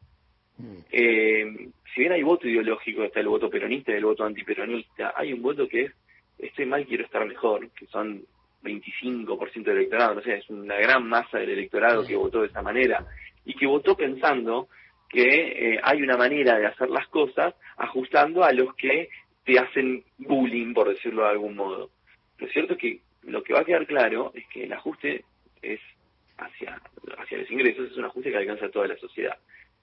Mm. Eh, si bien hay voto ideológico, está el voto peronista y el voto antiperonista, hay un voto que es, estoy mal, quiero estar mejor, que son 25% del electorado, o sea, es una gran masa del electorado que votó de esa manera y que votó pensando que eh, hay una manera de hacer las cosas ajustando a los que te hacen bullying, por decirlo de algún modo. Lo cierto es que lo que va a quedar claro es que el ajuste es hacia, hacia los ingresos, es un ajuste que alcanza a toda la sociedad.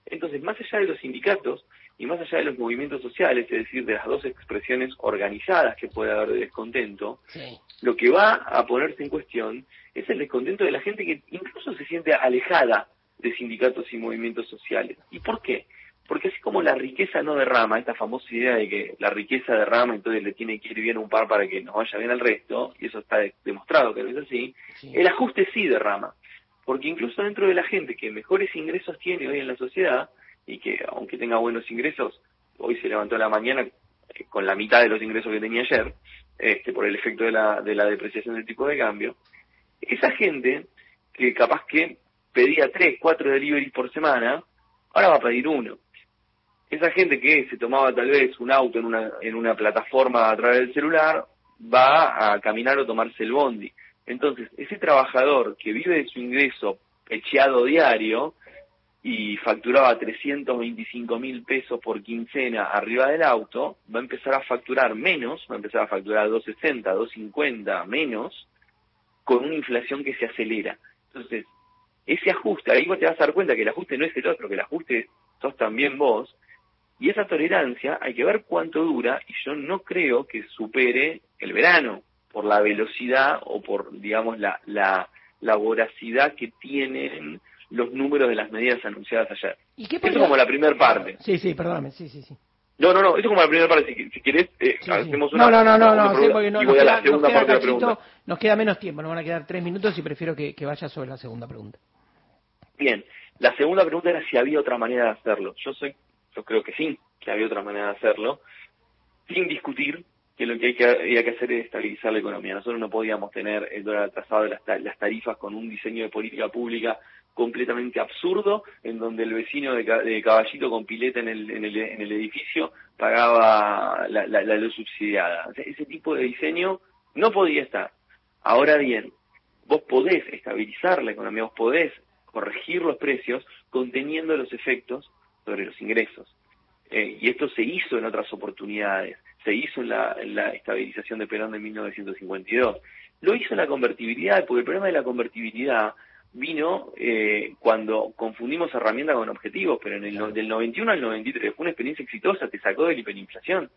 Entonces, más allá de los sindicatos y más allá de los movimientos sociales, es decir, de las dos expresiones organizadas que puede haber de descontento, lo que va a ponerse en cuestión es el descontento de la gente que incluso se siente alejada de sindicatos y movimientos sociales. ¿Y por qué? Porque así como la riqueza no derrama, esta famosa idea de que la riqueza derrama, entonces le tiene que ir bien un par para que nos vaya bien al resto, y eso está demostrado que no es así, el ajuste sí derrama. Porque incluso dentro de la gente que mejores ingresos tiene hoy en la sociedad, y que aunque tenga buenos ingresos, hoy se levantó a la mañana eh, con la mitad de los ingresos que tenía ayer, este, por el efecto de la, de la depreciación del tipo de cambio, esa gente que capaz que pedía tres, cuatro deliveries por semana, ahora va a pedir uno. Esa gente que se tomaba tal vez un auto en una, en una plataforma a través del celular, va a caminar o tomarse el bondi. Entonces, ese trabajador que vive de su ingreso pecheado diario y facturaba 325 mil pesos por quincena arriba del auto, va a empezar a facturar menos, va a empezar a facturar 260, 250 menos, con una inflación que se acelera. Entonces, ese ajuste, ahí vos te vas a dar cuenta que el ajuste no es el otro, que el ajuste sos también vos, y esa tolerancia hay que ver cuánto dura, y yo no creo que supere el verano, por la velocidad o por, digamos, la, la, la voracidad que tienen los números de las medidas anunciadas ayer. ¿Y qué Esto como la primera parte. Sí, sí, perdóname, sí, sí, sí. No, no, no, esto es como la primera parte. Si, si querés, eh, hacemos una. No, no, no, no, no, porque no, y voy a la segunda parte de la pregunta. Nos queda menos tiempo, nos van a quedar tres minutos y prefiero que, que vaya sobre la segunda pregunta. Bien, la segunda pregunta era si había otra manera de hacerlo. Yo soy, yo creo que sí, que había otra manera de hacerlo, sin discutir que lo que, hay que había que hacer es estabilizar la economía. Nosotros no podíamos tener el dólar atrasado de las, tarifas con un diseño de política pública completamente absurdo, en donde el vecino de, Caballito con pileta en el, en el, en el edificio pagaba la, la, luz subsidiada. ese tipo de diseño no podía estar. Ahora bien, vos podés estabilizar la economía, vos podés corregir los precios conteniendo los efectos sobre los ingresos. Eh, y esto se hizo en otras oportunidades, se hizo en la, la estabilización de Perón de 1952, lo hizo en la convertibilidad, porque el problema de la convertibilidad vino eh, cuando confundimos herramientas con objetivos, pero en el del 91 al 93 fue una experiencia exitosa, te sacó de la hiperinflación.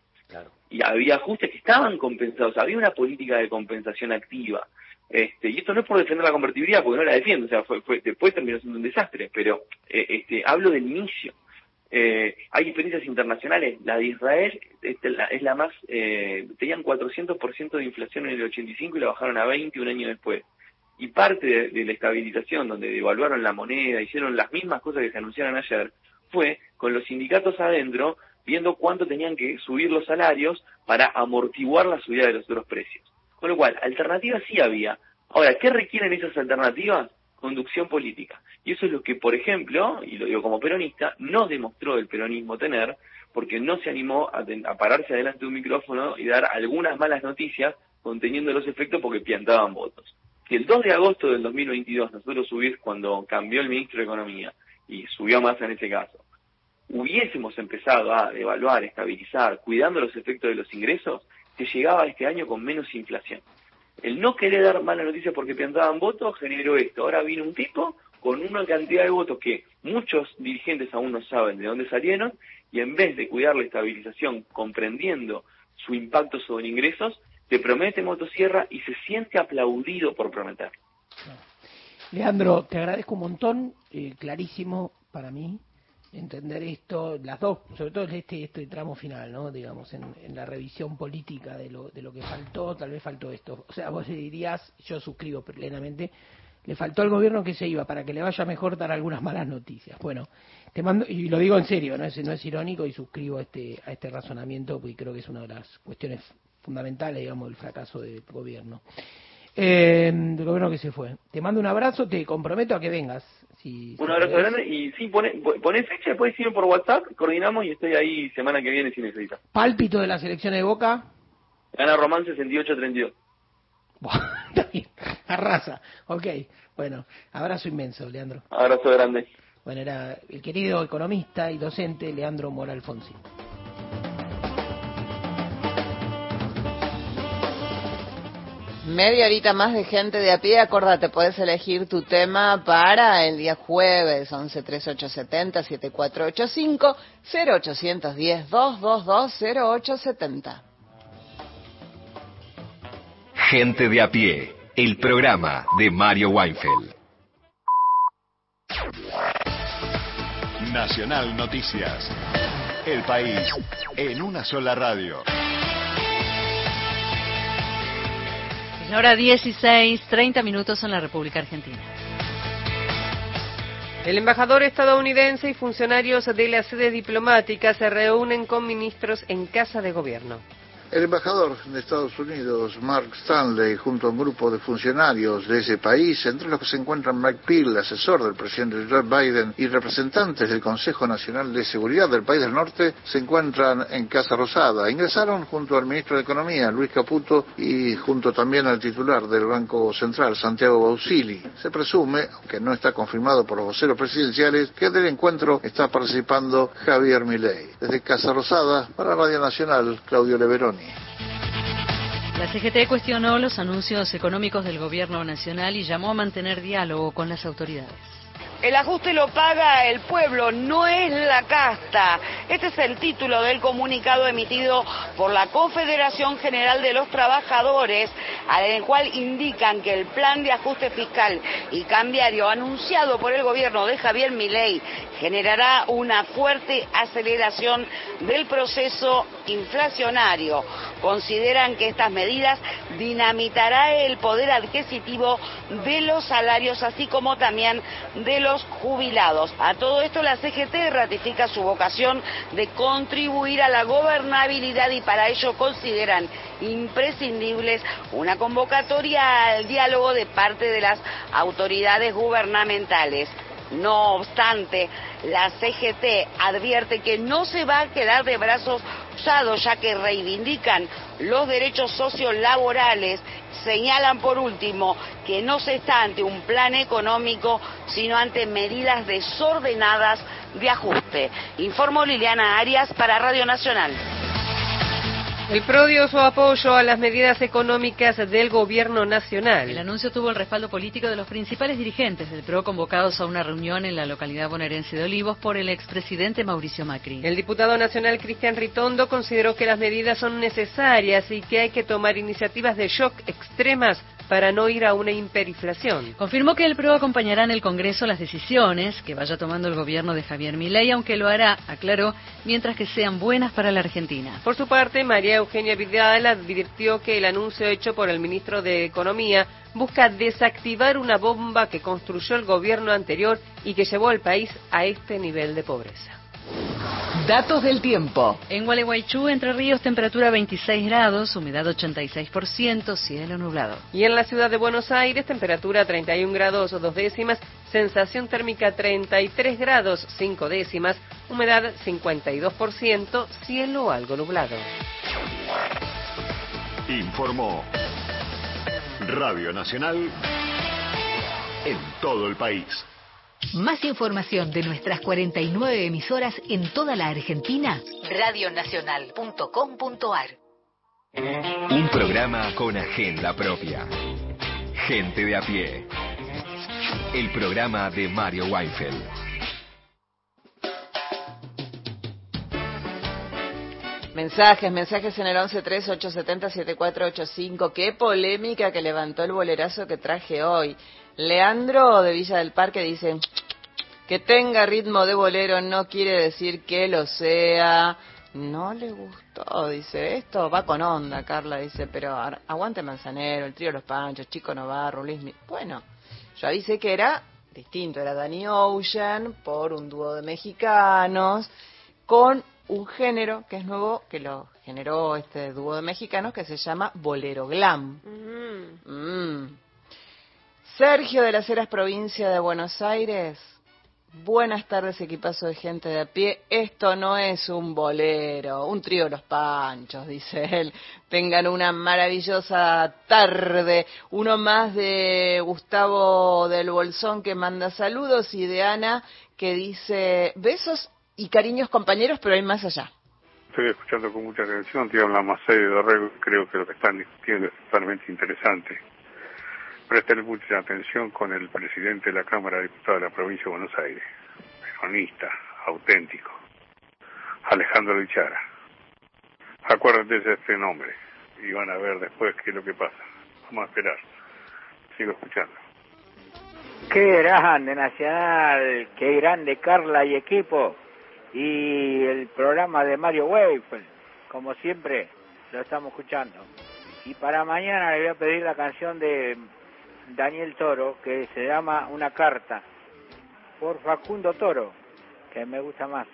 Y había ajustes que estaban compensados, había una política de compensación activa. Este, y esto no es por defender la convertibilidad, porque no la defiendo, o sea, fue, fue, después terminó siendo un desastre, pero eh, este, hablo del inicio. Eh, hay experiencias internacionales, la de Israel este, es la más, eh, tenían 400% de inflación en el 85 y la bajaron a 20 un año después. Y parte de, la estabilización, donde devaluaron la moneda, hicieron las mismas cosas que se anunciaron ayer, fue con los sindicatos adentro viendo cuánto tenían que subir los salarios para amortiguar la subida de los otros precios. Con lo cual, alternativas sí había. Ahora, ¿qué requieren esas alternativas? Conducción política. Y eso es lo que, por ejemplo, y lo digo como peronista, no demostró el peronismo tener, porque no se animó a, pararse adelante de un micrófono y dar algunas malas noticias conteniendo los efectos porque piantaban votos. Si el 2 de agosto del 2022 nosotros subimos cuando cambió el ministro de Economía, y subió más en ese caso, hubiésemos empezado a evaluar, estabilizar, cuidando los efectos de los ingresos, se llegaba este año con menos inflación. El no querer dar mala noticia porque piantaban votos generó esto. Ahora vino un tipo con una cantidad de votos que muchos dirigentes aún no saben de dónde salieron y en vez de cuidar la estabilización comprendiendo su impacto sobre ingresos, te promete motosierra y se siente aplaudido por prometer. Leandro, te agradezco un montón, eh, clarísimo para mí entender esto, las dos, sobre todo este, este tramo final, ¿no? Digamos, en, en, la revisión política de lo, de lo que faltó, tal vez faltó esto. O sea, vos dirías, yo suscribo plenamente, le faltó al gobierno que se iba para que le vaya mejor dar algunas malas noticias. Bueno, te mando, y lo digo en serio, no es, no es irónico y suscribo a este, a este razonamiento porque creo que es una de las cuestiones fundamentales, digamos, del fracaso del gobierno. Eh, del gobierno que se fue. Te mando un abrazo, te comprometo a que vengas. Si, un abrazo grande y sí, pone, pone fecha, después siguen por WhatsApp, coordinamos y estoy ahí semana que viene si necesitas. Pálpito de la selección de Boca. Gana Román 68-32. Está bien, arrasa. Ok, bueno, abrazo inmenso, Leandro. Abrazo grande. Bueno, era el querido economista y docente Leandro Mora Alfonsi. Media horita más de gente de a pie, acordate, puedes elegir tu tema para el día jueves, 113870-7485, 0810-222-0870. Gente de a pie, el programa de Mario Weinfeld. Nacional Noticias. El país en una sola radio. Hora 16, 30 minutos en la República Argentina. El embajador estadounidense y funcionarios de la sede diplomática se reúnen con ministros en Casa de Gobierno. El embajador de Estados Unidos, Mark Stanley, junto a un grupo de funcionarios de ese país, entre los que se encuentran Mike Peel, asesor del presidente Joe Biden, y representantes del Consejo Nacional de Seguridad del país del norte, se encuentran en Casa Rosada. Ingresaron junto al ministro de Economía, Luis Caputo, y junto también al titular del Banco Central, Santiago Bausili. Se presume, aunque no está confirmado por los voceros presidenciales, que del encuentro está participando Javier Milei. Desde Casa Rosada, para Radio Nacional, Claudio Leveroni. La CGT cuestionó los anuncios económicos del Gobierno Nacional y llamó a mantener diálogo con las autoridades. El ajuste lo paga el pueblo, no es la casta. Este es el título del comunicado emitido por la Confederación General de los Trabajadores, el cual indican que el plan de ajuste fiscal y cambiario anunciado por el gobierno de Javier Milei generará una fuerte aceleración del proceso inflacionario. Consideran que estas medidas dinamitará el poder adquisitivo de los salarios, así como también de los jubilados. A todo esto la CGT ratifica su vocación de contribuir a la gobernabilidad y para ello consideran imprescindibles una convocatoria al diálogo de parte de las autoridades gubernamentales. No obstante, la CGT advierte que no se va a quedar de brazos cruzados ya que reivindican los derechos sociolaborales, señalan por último que no se está ante un plan económico, sino ante medidas desordenadas de ajuste. Informó Liliana Arias para Radio Nacional. El PRO dio su apoyo a las medidas económicas del gobierno nacional. El anuncio tuvo el respaldo político de los principales dirigentes del PRO convocados a una reunión en la localidad bonaerense de Olivos por el expresidente Mauricio Macri. El diputado nacional Cristian Ritondo consideró que las medidas son necesarias y que hay que tomar iniciativas de shock extremas para no ir a una hiperinflación. Confirmó que el PRO acompañará en el Congreso las decisiones que vaya tomando el gobierno de Javier Milei, aunque lo hará, aclaró, mientras que sean buenas para la Argentina. Por su parte, María Eugenia Vidal advirtió que el anuncio hecho por el ministro de Economía busca desactivar una bomba que construyó el gobierno anterior y que llevó al país a este nivel de pobreza. Datos del tiempo. En Gualeguaychú, Entre Ríos, temperatura 26 grados, humedad 86%, cielo nublado. Y en la ciudad de Buenos Aires, temperatura 31 grados o dos décimas, sensación térmica 33 grados 5 décimas, humedad 52%, cielo algo nublado. Informó Radio Nacional en todo el país. Más información de nuestras 49 emisoras en toda la Argentina, radionacional.com.ar. Un programa con agenda propia. Gente de a pie. El programa de Mario Weinfeld. Mensajes, mensajes en el 1138707485. Qué polémica que levantó el bolerazo que traje hoy. Leandro de Villa del Parque dice que tenga ritmo de bolero no quiere decir que lo sea. No le gustó, dice. Esto va con onda, Carla dice, pero aguante Manzanero, el trío Los Panchos, Chico Novarro, Luis. Bueno, yo avisé que era distinto, era Danny Ocean por un dúo de mexicanos con un género que es nuevo, que lo generó este dúo de mexicanos que se llama Bolero Glam. Mm. Sergio de las Heras, provincia de Buenos Aires. Buenas tardes, equipazo de gente de a pie. Esto no es un bolero, un trío de los panchos, dice él. Tengan una maravillosa tarde. Uno más de Gustavo del Bolsón que manda saludos y de Ana que dice besos y cariños compañeros, pero hay más allá. Estoy escuchando con mucha atención, la Macei de creo que lo que están discutiendo es totalmente interesante. Presten mucha atención con el presidente de la Cámara de Diputados de la provincia de Buenos Aires, peronista, auténtico, Alejandro Lichara. Acuérdense de este nombre y van a ver después qué es lo que pasa. Vamos a esperar. Sigo escuchando. Qué grande Nacional, qué grande Carla y equipo. Y el programa de Mario Weifel, como siempre, lo estamos escuchando. Y para mañana le voy a pedir la canción de Daniel Toro, que se llama Una carta, por Facundo Toro, que me gusta más.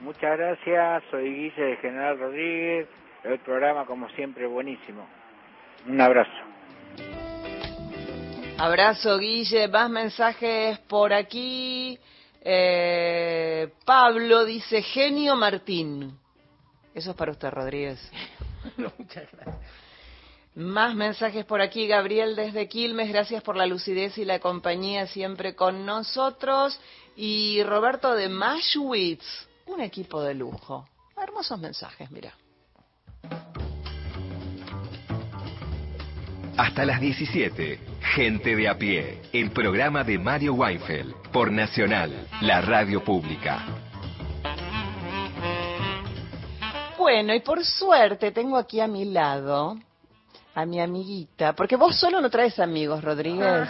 Muchas gracias, soy Guille de General Rodríguez, el programa como siempre buenísimo. Un abrazo. Abrazo, Guille. Más mensajes por aquí. Eh, Pablo dice, genio Martín. Eso es para usted, Rodríguez. muchas gracias. Más mensajes por aquí, Gabriel desde Quilmes, gracias por la lucidez y la compañía siempre con nosotros. Y Roberto de Mashwitz, un equipo de lujo. Hermosos mensajes, mira. Hasta las 17, Gente de a pie, el programa de Mario Weinfeld, por Nacional, la radio pública. Bueno, y por suerte tengo aquí a mi lado a mi amiguita, porque vos solo no traes amigos, Rodríguez.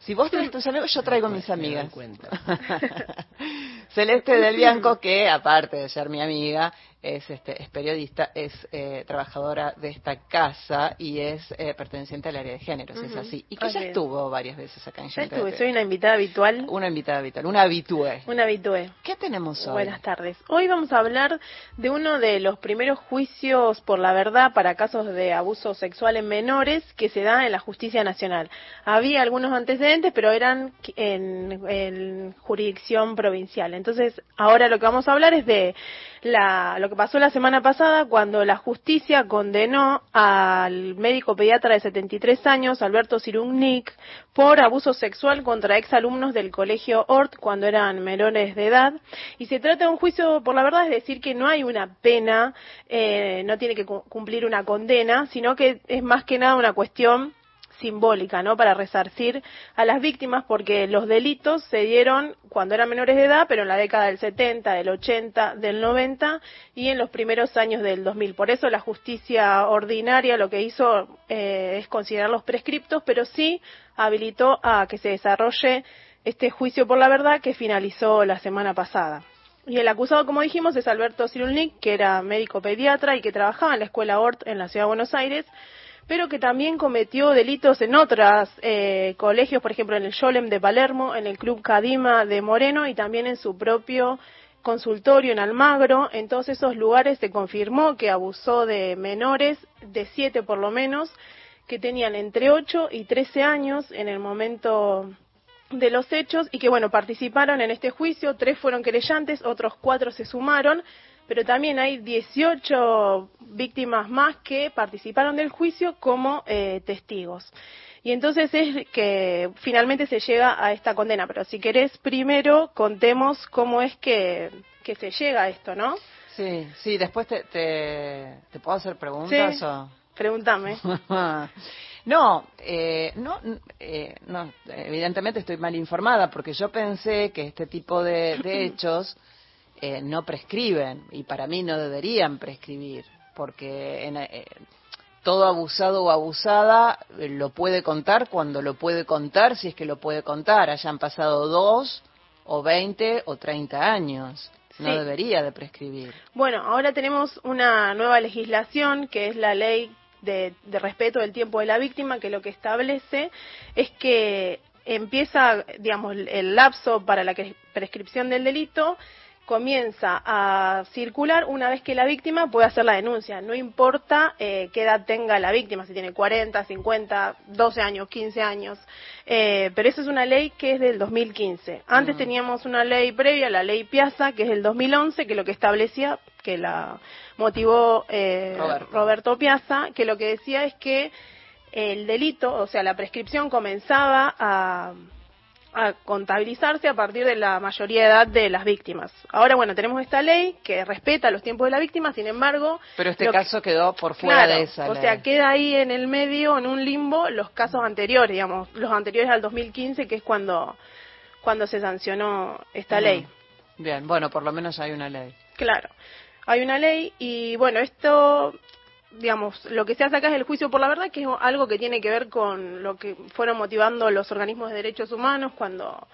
Si vos traes tus amigos, yo traigo mis amigas. Celeste del Bianco, que aparte de ser mi amiga, es, este, es periodista, es eh, trabajadora de esta casa y es eh, perteneciente al área de géneros, es así. Y que ya estuvo varias veces acá en Ya estuve, de soy una invitada habitual. Una invitada habitual, una habitué. Una habitué. ¿Qué tenemos hoy? Buenas tardes. Hoy vamos a hablar de uno de los primeros juicios por la verdad para casos de abuso sexual en menores que se da en la justicia nacional. Había algunos antecedentes, pero eran en, en jurisdicción provincial. Entonces, ahora lo que vamos a hablar es de la, lo que pasó la semana pasada cuando la justicia condenó al médico pediatra de 73 años, Alberto Cirugnic, por abuso sexual contra exalumnos del colegio Ort cuando eran menores de edad. Y se trata de un juicio, por la verdad, es decir que no hay una pena, eh, no tiene que cumplir una condena, sino que es más que nada una cuestión simbólica, ¿no? Para resarcir a las víctimas porque los delitos se dieron cuando eran menores de edad, pero en la década del 70, del 80, del 90 y en los primeros años del 2000. Por eso la justicia ordinaria lo que hizo eh, es considerar los prescriptos, pero sí habilitó a que se desarrolle este juicio por la verdad que finalizó la semana pasada. Y el acusado, como dijimos, es Alberto Cirulnik, que era médico pediatra y que trabajaba en la escuela ORT en la ciudad de Buenos Aires pero que también cometió delitos en otros eh, colegios, por ejemplo en el Yolem de Palermo, en el Club Cadima de Moreno y también en su propio consultorio en Almagro. En todos esos lugares se confirmó que abusó de menores, de siete por lo menos, que tenían entre 8 y 13 años en el momento de los hechos y que, bueno, participaron en este juicio. Tres fueron querellantes, otros cuatro se sumaron pero también hay 18 víctimas más que participaron del juicio como eh, testigos. Y entonces es que finalmente se llega a esta condena. Pero si querés, primero contemos cómo es que, que se llega a esto, ¿no? Sí, sí, después te, te, puedo hacer preguntas sí, Pregúntame. No, eh, no, eh, no, evidentemente estoy mal informada porque yo pensé que este tipo de hechos eh, no prescriben y para mí no deberían prescribir porque eh, todo abusado o abusada eh, lo puede contar cuando lo puede contar, si es que lo puede contar, hayan pasado dos o veinte o treinta años. No debería de prescribir. Bueno, ahora tenemos una nueva legislación que es la ley de, de respeto del tiempo de la víctima, que lo que establece es que empieza, digamos, el lapso para la prescripción del delito comienza a circular una vez que la víctima puede hacer la denuncia. No importa eh, qué edad tenga la víctima, si tiene 40, 50, 12 años, 15 años. Eh, pero eso es una ley que es del 2015. Antes teníamos una ley previa, la ley Piazza, que es del 2011, que lo que establecía, que la motivó eh, Roberto. Roberto Piazza, que lo que decía es que el delito, o sea, la prescripción comenzaba a a contabilizarse a partir de la mayoría de edad de las víctimas. Ahora, bueno, tenemos esta ley que respeta los tiempos de la víctima, sin embargo... Pero este caso quedó por fuera de esa o sea, queda ahí en el medio, en un limbo, los casos anteriores, digamos, los anteriores al 2015, que es cuando, cuando se sancionó esta ley. Bien, bueno, por lo menos hay una ley. Claro, hay una ley y, bueno, esto digamos, lo que se hace acá es el juicio por la verdad, que es algo que tiene que ver con lo que fueron motivando los organismos de derechos humanos cuando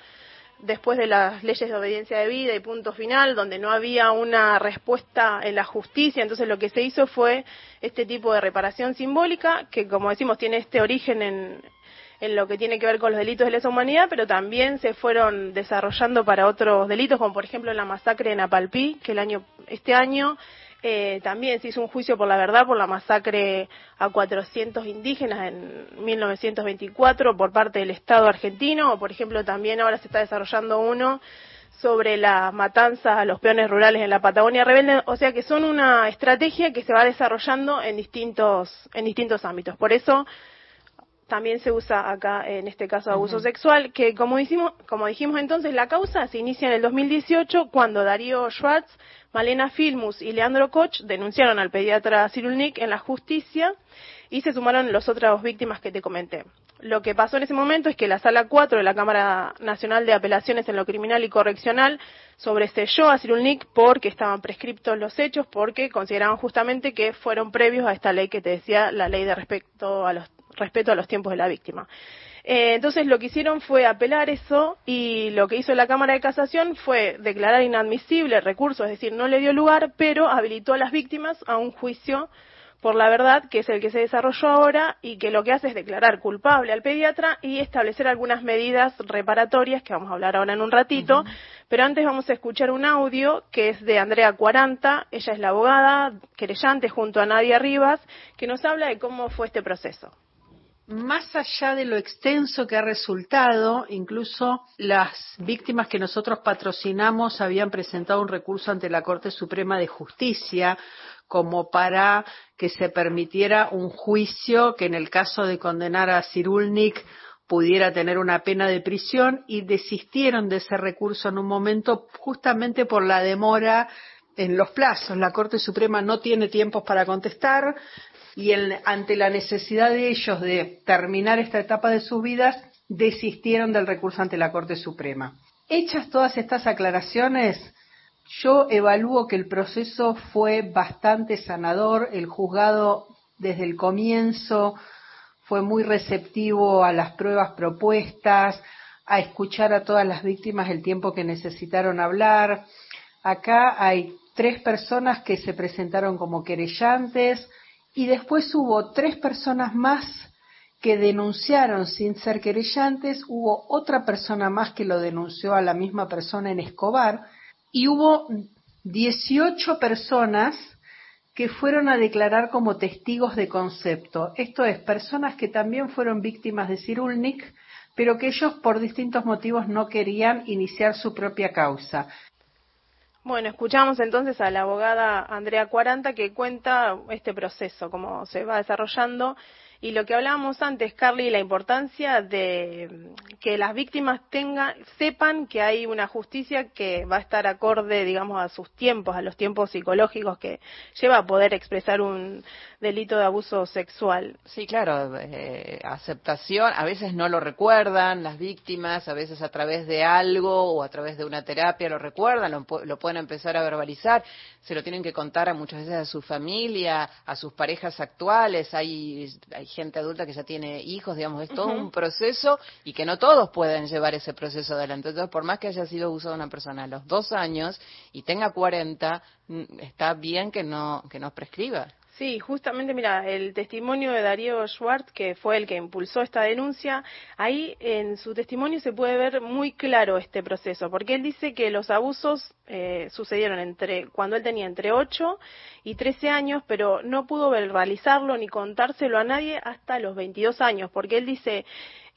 después de las leyes de obediencia de vida y punto final, donde no había una respuesta en la justicia, entonces lo que se hizo fue este tipo de reparación simbólica, que como decimos tiene este origen en, en lo que tiene que ver con los delitos de lesa humanidad, pero también se fueron desarrollando para otros delitos, como por ejemplo la masacre en Apalpí, que el año, este año eh, también se hizo un juicio por la verdad por la masacre a 400 indígenas en 1924 por parte del Estado argentino, o por ejemplo también ahora se está desarrollando uno sobre la matanza a los peones rurales en la Patagonia rebelde, o sea que son una estrategia que se va desarrollando en distintos en distintos ámbitos. Por eso también se usa acá en este caso abuso sexual, que como dijimos, como dijimos entonces, la causa se inicia en el 2018 cuando Darío Schwartz Malena Filmus y Leandro Koch denunciaron al pediatra Cirulnik en la justicia y se sumaron las otras víctimas que te comenté. Lo que pasó en ese momento es que la Sala 4 de la Cámara Nacional de Apelaciones en lo Criminal y Correccional sobreselló a Cirulnik porque estaban prescriptos los hechos, porque consideraban justamente que fueron previos a esta ley que te decía, la ley de respeto a los, respeto a los tiempos de la víctima. Eh, entonces lo que hicieron fue apelar eso y lo que hizo la Cámara de Casación fue declarar inadmisible el recurso, es decir, no le dio lugar, pero habilitó a las víctimas a un juicio por la verdad, que es el que se desarrolló ahora y que lo que hace es declarar culpable al pediatra y establecer algunas medidas reparatorias que vamos a hablar ahora en un ratito. Pero antes vamos a escuchar un audio que es de Andrea Cuaranta, ella es la abogada querellante junto a Nadia Rivas, que nos habla de cómo fue este proceso. Más allá de lo extenso que ha resultado, incluso las víctimas que nosotros patrocinamos habían presentado un recurso ante la Corte Suprema de Justicia como para que se permitiera un juicio que en el caso de condenar a Cirulnik pudiera tener una pena de prisión y desistieron de ese recurso en un momento justamente por la demora en los plazos. La Corte Suprema no tiene tiempos para contestar, y ante la necesidad de ellos de terminar esta etapa de sus vidas, desistieron del recurso ante la Corte Suprema. Hechas todas estas aclaraciones, yo evalúo que el proceso fue bastante sanador, el juzgado desde el comienzo fue muy receptivo a las pruebas propuestas, a escuchar a todas las víctimas el tiempo que necesitaron hablar. Acá hay tres personas que se presentaron como querellantes, y después hubo tres personas más que denunciaron sin ser querellantes, hubo otra persona más que lo denunció a la misma persona en Escobar y hubo 18 personas que fueron a declarar como testigos de concepto. Esto es, personas que también fueron víctimas de Cirulnik, pero que ellos por distintos motivos no querían iniciar su propia causa. Bueno, escuchamos entonces a la abogada Andrea Cuaranta que cuenta este proceso, cómo se va desarrollando. Y lo que hablábamos antes, Carly, la importancia de que las víctimas tengan, sepan que hay una justicia que va a estar acorde, digamos, a sus tiempos, a los tiempos psicológicos que lleva a poder expresar un delito de abuso sexual. Sí, claro, eh, aceptación, a veces no lo recuerdan las víctimas, a veces a través de algo o a través de una terapia lo recuerdan, lo, lo pueden empezar a verbalizar, se lo tienen que contar a muchas veces a su familia, a sus parejas actuales, hay, hay gente adulta que ya tiene hijos, digamos, es todo un proceso y que no todos pueden llevar ese proceso adelante. Entonces, por más que haya sido abusado una persona a los dos años y tenga 40, está bien que no, que no prescriba. Sí, justamente, mira, el testimonio de Darío Schwartz, que fue el que impulsó esta denuncia, ahí en su testimonio se puede ver muy claro este proceso, porque él dice que los abusos eh, sucedieron entre cuando él tenía entre 8 y 13 años, pero no pudo verbalizarlo ni contárselo a nadie hasta los 22 años, porque él dice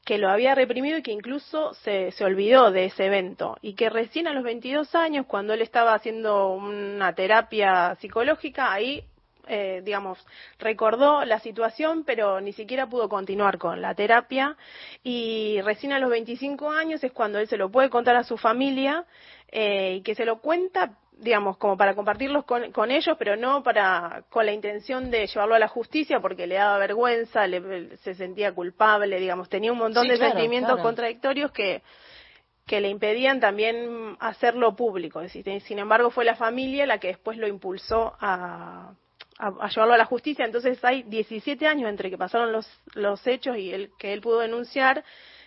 que lo había reprimido y que incluso se, se olvidó de ese evento y que recién a los 22 años, cuando él estaba haciendo una terapia psicológica, ahí eh, digamos, recordó la situación, pero ni siquiera pudo continuar con la terapia. Y recién a los 25 años es cuando él se lo puede contar a su familia eh, y que se lo cuenta, digamos, como para compartirlos con, ellos, pero no para con la intención de llevarlo a la justicia porque le daba vergüenza, se sentía culpable, digamos, tenía un montón de sentimientos contradictorios que que le impedían también hacerlo público. Sin embargo, fue la familia la que después lo impulsó a, a, llevarlo a la justicia. Entonces hay 17 años entre que pasaron los, los hechos y el que él pudo denunciar,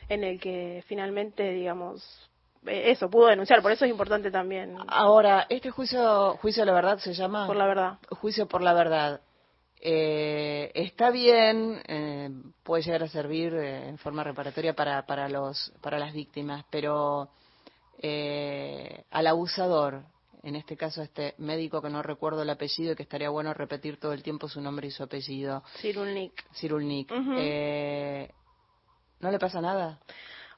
en el que finalmente, digamos, eh, eso, pudo denunciar. Por eso es importante también. Ahora, este juicio, juicio de la verdad se llama. Por la verdad. Juicio por la verdad. Eh, está bien, eh, puede llegar a servir eh, en forma reparatoria para, para, los, para las víctimas, pero al abusador, en este caso este médico que no recuerdo el apellido y que estaría bueno repetir todo el tiempo su nombre y su apellido. Cirulnik. Cirulnik. eh, ¿No le pasa nada?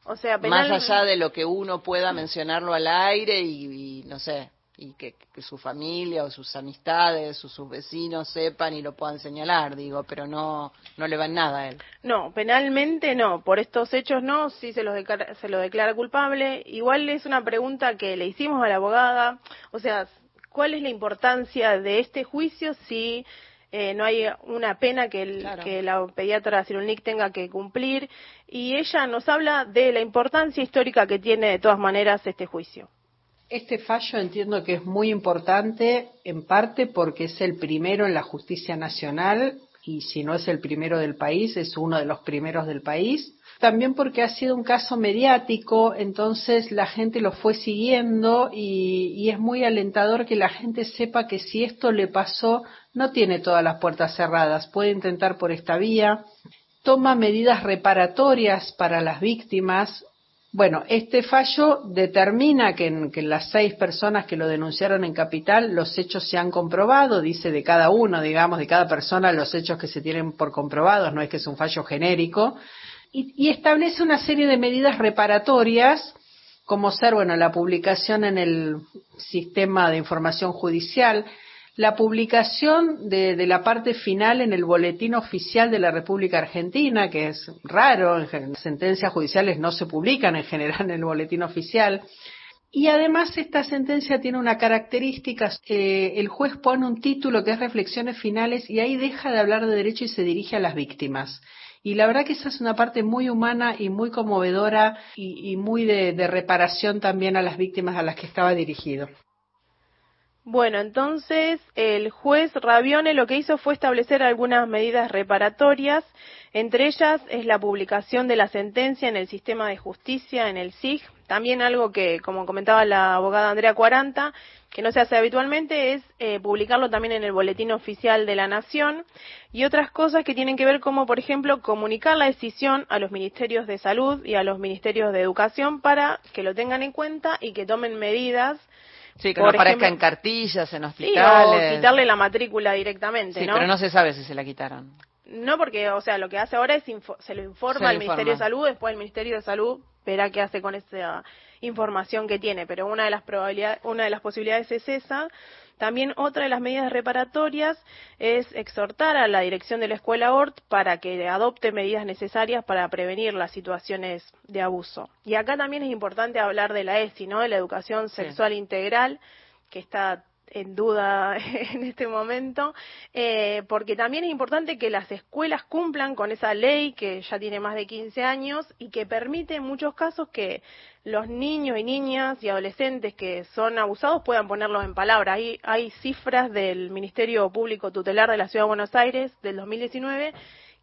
O sea, Más allá de lo que uno pueda mencionarlo al aire y no sé, y que, su familia o sus amistades o sus vecinos sepan y lo puedan señalar, digo, pero no no le va en nada a él. No, penalmente no, por estos hechos no, sí se, los declara, se lo declara culpable. Igual es una pregunta que le hicimos a la abogada, o sea, ¿cuál es la importancia de este juicio si eh, no hay una pena que, el, que la pediatra Cirulnik tenga que cumplir? Y ella nos habla de la importancia histórica que tiene de todas maneras este juicio. Este fallo entiendo que es muy importante, en parte porque es el primero en la justicia nacional y si no es el primero del país, es uno de los primeros del país. También porque ha sido un caso mediático, entonces la gente lo fue siguiendo y, es muy alentador que la gente sepa que si esto le pasó, no tiene todas las puertas cerradas, puede intentar por esta vía, toma medidas reparatorias para las víctimas, Bueno, este fallo determina que en, que las seis personas que lo denunciaron en Capital los hechos se han comprobado, dice de cada uno, digamos, de cada persona los hechos que se tienen por comprobados, no es que es un fallo genérico, y, y establece una serie de medidas reparatorias como ser, bueno, la publicación en el sistema de información judicial, la publicación de, la parte final en el boletín oficial de la República Argentina, que es raro, en sentencias judiciales no se publican en general en el boletín oficial. Y además esta sentencia tiene una característica, eh, el juez pone un título que es Reflexiones Finales y ahí deja de hablar de derecho y se dirige a las víctimas. Y la verdad que esa es una parte muy humana y muy conmovedora y, muy de reparación también a las víctimas a las que estaba dirigido. Bueno, entonces el juez Rabione lo que hizo fue establecer algunas medidas reparatorias, entre ellas es la publicación de la sentencia en el sistema de justicia, en el SIG, también algo que, como comentaba la abogada Andrea Cuaranta, que no se hace habitualmente, es eh, publicarlo también en el Boletín Oficial de la Nación. Y otras cosas que tienen que ver como, por ejemplo, comunicar la decisión a los ministerios de salud y a los ministerios de educación para que lo tengan en cuenta y que tomen medidas Sí, que no aparezca en cartillas, en hospitales. Sí, o quitarle la matrícula directamente, sí, ¿no? pero no se sabe si se la quitaron. No, porque, o sea, lo que hace ahora es se lo informa al Ministerio de Salud, después el Ministerio de Salud verá qué hace con esa información que tiene, pero una de las probabilidades, una de las posibilidades es esa. También otra de las medidas reparatorias es exhortar a la dirección de la escuela ORT para que adopte medidas necesarias para prevenir las situaciones de abuso. Y acá también es importante hablar de la ESI, ¿no? De la educación sexual sí. integral, que está en duda en este momento, eh, porque también es importante que las escuelas cumplan con esa ley que ya tiene más de 15 años y que permite en muchos casos que los niños y niñas y adolescentes que son abusados puedan ponerlo en palabras. Hay, hay cifras del Ministerio Público Tutelar de la Ciudad de Buenos Aires del 2019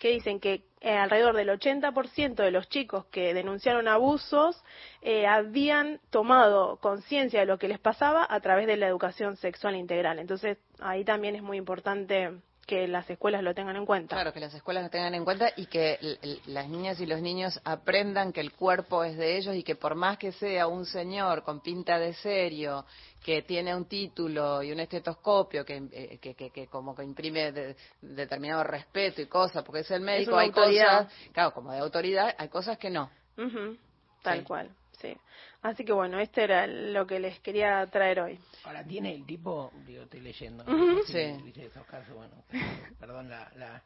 que dicen que eh, alrededor del 80% de los chicos que denunciaron abusos eh, habían tomado conciencia de lo que les pasaba a través de la educación sexual integral. Entonces, ahí también es muy importante que las escuelas lo tengan en cuenta. Claro, que las escuelas lo tengan en cuenta y que las niñas y los niños aprendan que el cuerpo es de ellos y que por más que sea un señor con pinta de serio, que tiene un título y un estetoscopio que, eh, que, que, que, como que imprime de, determinado respeto y cosas, porque es el médico, es hay autoridad. cosas, claro, como de autoridad, hay cosas que no. Uh -huh, tal Sí. cual, sí. Así que bueno, este era lo que les quería traer hoy. Ahora tiene el tipo, digo, estoy leyendo. Sí. Estos casos, bueno, perdón la, la,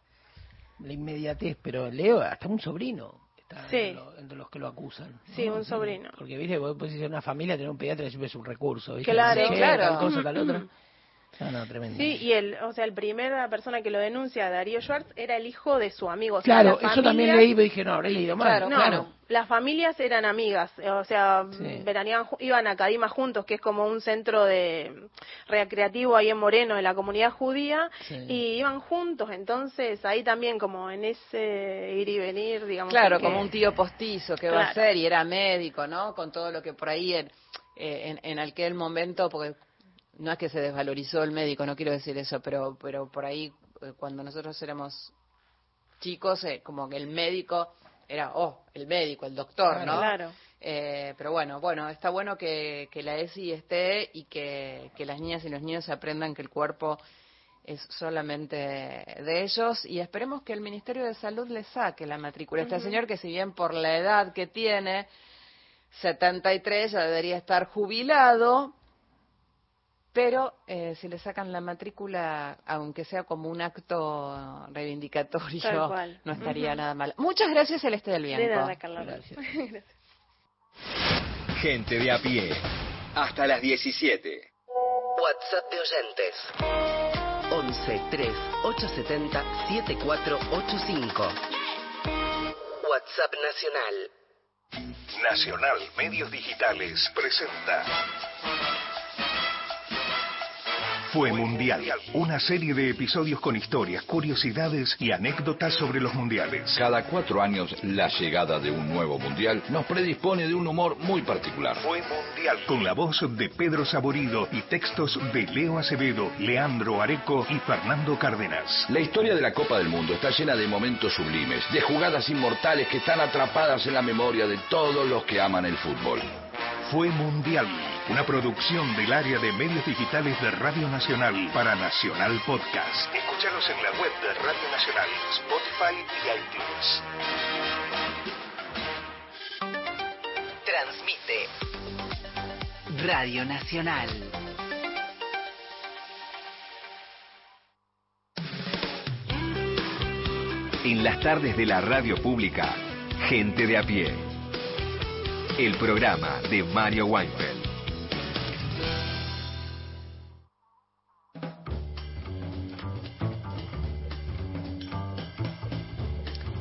la inmediatez, pero leo hasta un sobrino está Sí. entre, lo- entre los que lo acusan. Sí, ¿no? un sobrino. Porque, viste, vos podés ser una familia, tener un pediatra siempre es un recurso, ¿viste? Claro. Che, claro. Tal cosa, tal otra. No, no, tremendo. Sí, y el, o sea, el primera persona que lo denuncia, Darío Schwartz, era el hijo de su amigo. O sea, Claro, la eso también leí, pero dije, no, habré leído mal. no, las familias eran amigas, eh, o sea, Sí. veraneaban ju- iban a Cadima juntos, que es como un centro de recreativo ahí en Moreno, de la comunidad judía, Sí. y iban juntos, entonces ahí también como en ese ir y venir, digamos. Claro, que- como un tío postizo que va a Claro. ser y era médico, ¿no? Con todo lo que por ahí en, eh, en, en aquel momento, porque no es que se desvalorizó el médico, no quiero decir eso, pero, pero por ahí eh, cuando nosotros éramos chicos, eh, como que el médico era, oh, el médico, el doctor, ¿no? Claro. Eh, pero bueno, bueno, está bueno que, que la ESI esté y que, que las niñas y los niños aprendan que el cuerpo es solamente de ellos y esperemos que el Ministerio de Salud le saque la matrícula. Este señor que si bien por la edad que tiene, 73, ya debería estar jubilado, pero eh, si le sacan la matrícula, aunque sea como un acto reivindicatorio, no estaría nada mal. Muchas gracias, Celeste del Bianco. De nada, Carlota. Gracias. Gracias. Gente de a pie. Hasta las 17. WhatsApp de oyentes. 11 3 870 7485. WhatsApp nacional. Nacional Medios Digitales presenta Fue Mundial, una serie de episodios con historias, curiosidades y anécdotas sobre los mundiales. Cada cuatro años, la llegada de un nuevo mundial nos predispone de un humor muy particular. Fue Mundial. Con la voz de Pedro Saborido y textos de Leo Acevedo, Leandro Areco y Fernando Cárdenas. La historia de la Copa del Mundo está llena de momentos sublimes, de jugadas inmortales que están atrapadas en la memoria de todos los que aman el fútbol. Fue Mundial, una producción del área de medios digitales de Radio Nacional para Nacional Podcast. Escúchanos en la web de Radio Nacional, Spotify y iTunes. Transmite Radio Nacional. En las tardes de la radio pública, gente de a pie. El programa de Mario Weinfeld.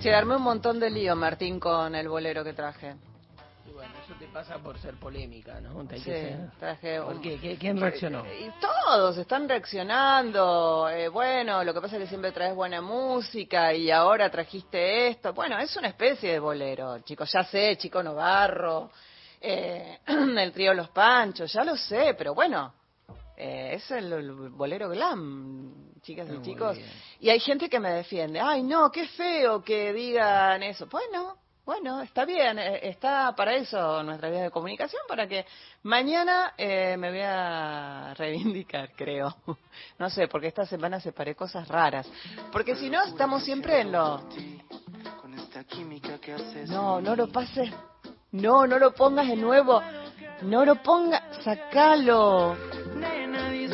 Se armé un montón de lío, Martín, con el bolero que traje. Y bueno, pasa por ser polémica, ¿no? Hay Sí, que ser- traje ¿Por un- qué? ¿Qué- ¿Quién reaccionó? Y todos están reaccionando. Eh, bueno, lo que pasa es que siempre traes buena música y ahora trajiste esto. Bueno, es una especie de bolero, chicos. Ya sé, Chico Novarro, eh, el trío Los Panchos, ya lo sé, pero bueno, eh, es el, el bolero glam, chicas y Muy chicos. bien. Y hay gente que me defiende. Ay, no, qué feo que digan eso. Bueno. Bueno, está bien, eh, está para eso nuestra vía de comunicación, para que mañana eh, me voy a reivindicar, creo. No sé, porque esta semana separé cosas raras. Porque si no, estamos siempre en lo... No, no lo pases. No, no lo pongas de nuevo. No lo pongas. Sacalo.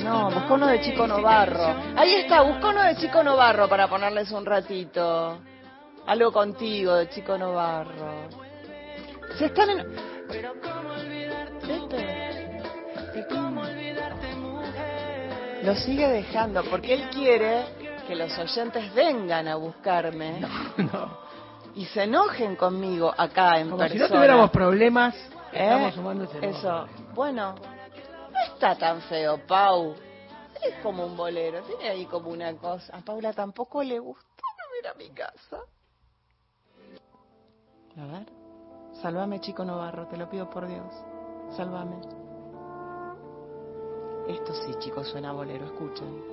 No, busca uno de Chico Novarro. Ahí está, busca uno de Chico Novarro para ponerles un ratito. Algo contigo de Chico Novarro. Se están en... Este. Lo sigue dejando porque él quiere que los oyentes vengan a buscarme y se enojen conmigo acá en Como si persona. no tuviéramos problemas, ¿Eh? estamos sumando ese Eso. Bueno, no está tan feo, Pau. Es como un bolero, tiene ahí como una cosa. A Paula tampoco le gustó no ir a mi casa. A ver. Sálvame, chico Novarro, te lo pido por Dios. Sálvame. Esto sí, chicos, suena a bolero, escuchen.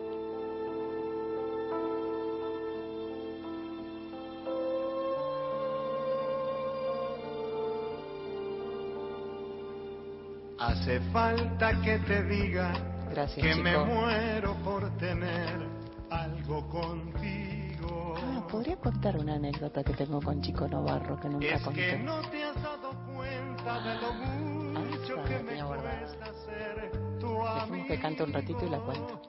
Hace falta que te diga Gracias, que chico. me muero por tener algo contigo. Ah, podría contar una anécdota que tengo con Chico Novarro que nunca Es conté. que no te has dado cuenta de lo mucho Ah, que me cuesta ser tu amigo. que cante un ratito y la cuento.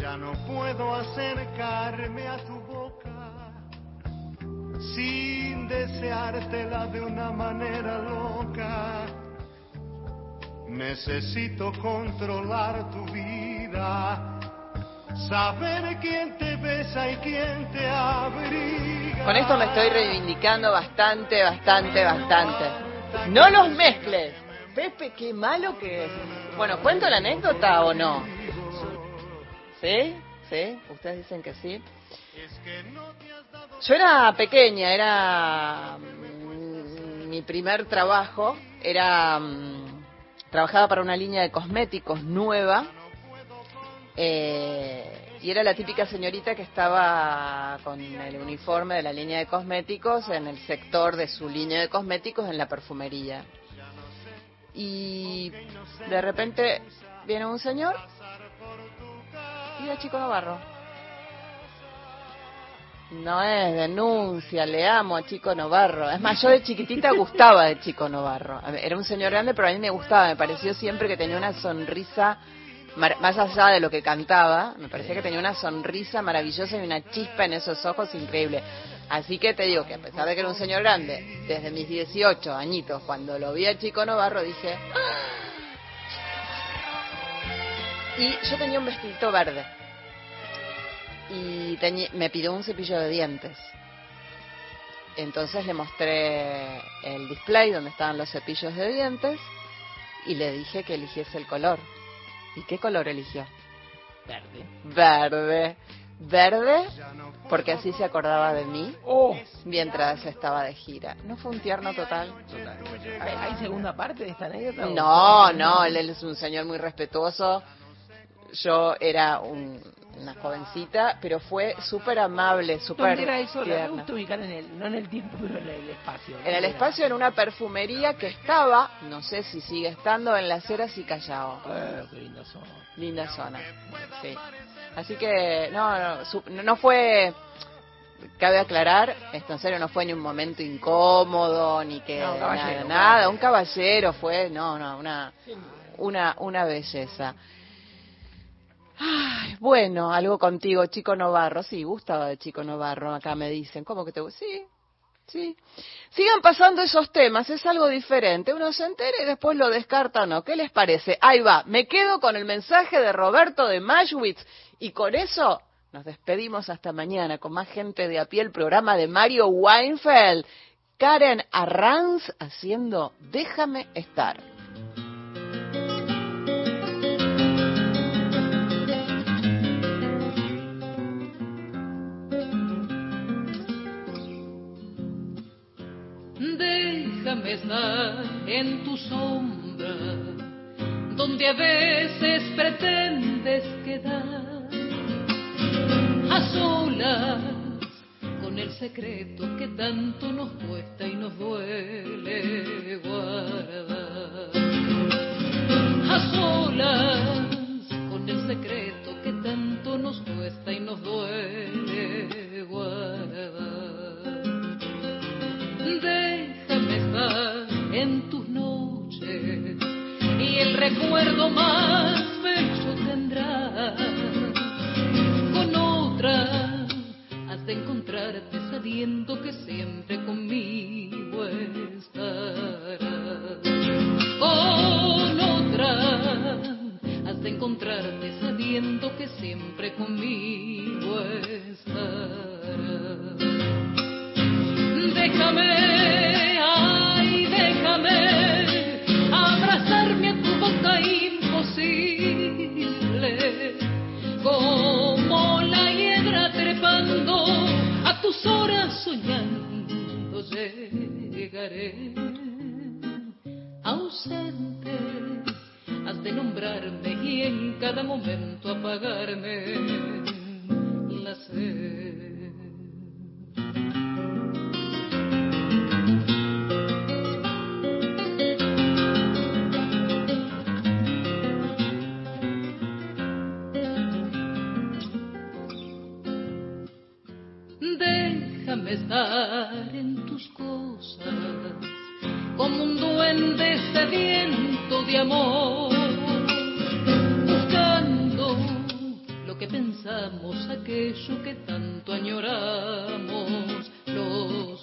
Ya no puedo acercarme a tu boca sin deseártela de una manera loca. Necesito controlar tu vida, saber quién te besa y quién te abriga. Con esto me estoy reivindicando bastante, bastante, bastante. No los mezcles. Pepe, qué malo que es. Bueno, ¿cuento la anécdota o no? ¿Sí? ¿Sí? Ustedes dicen que sí. Yo era pequeña, era mm, mi primer trabajo, era mm, trabajaba para una línea de cosméticos nueva eh, y era la típica señorita que estaba con el uniforme de la línea de cosméticos en el sector de su línea de cosméticos en la perfumería. Y de repente viene un señor y era Chico Navarro. No es denuncia, le amo a Chico Novarro. Es más, yo de chiquitita gustaba de Chico Novarro. Era un señor grande, pero a mí me gustaba. Me pareció siempre que tenía una sonrisa, más allá de lo que cantaba, me parecía que tenía una sonrisa maravillosa y una chispa en esos ojos increíble. Así que te digo que a pesar de que era un señor grande, desde mis 18 añitos, cuando lo vi a Chico Novarro, dije... "Ah". Y yo tenía un vestidito verde y me pidió un cepillo de dientes. Entonces le mostré el display donde estaban los cepillos de dientes y le dije que eligiese el color. ¿Y qué color eligió? Verde. Verde. Verde, porque así se acordaba de mí oh. mientras estaba de gira. ¿No fue un tierno total? ¿Hay, segunda parte de esta anécdota? No, no, él es un señor muy respetuoso. Yo era un, una jovencita, pero fue súper amable, súper ¿Dónde era eso? Me gusta ubicar en el, no en el tiempo, pero en el espacio. En el espacio, en una perfumería que estaba, no sé si sigue estando, en Las Heras y Callao. Eh, qué linda zona. Linda zona, sí. Así que, no, no, no fue cabe aclarar, esto en serio no fue ni un momento incómodo, ni que nada, nada, un caballero fue, no, no, una, una, una belleza. Ay, bueno, algo contigo, Chico Novarro. Sí, gustaba de Chico Novarro, acá me dicen. ¿Cómo que te Sí, sí. Sigan pasando esos temas, es algo diferente. Uno se entera y después lo descarta o no. ¿Qué les parece? Ahí va, me quedo con el mensaje de Roberto de Mashwitz y con eso nos despedimos hasta mañana con más gente de a pie, el programa de Mario Weinfeld. Karen Arranz haciendo Déjame estar. Estar en tu sombra, donde a veces pretendes quedar a solas con el secreto que tanto nos cuesta y nos duele guardar. A solas con el secreto que tanto nos cuesta y nos duele en tus noches y el recuerdo más bello tendrás. Con otra has de encontrarte sabiendo que siempre conmigo estarás. Con otra has de encontrarte sabiendo que siempre conmigo estarás. Déjame, tus horas soñando llegaré. Ausente, has de nombrarme y en cada momento apagarme la sed. En tus cosas, como un duende sediento de amor, buscando lo que pensamos, aquello que tanto añoramos los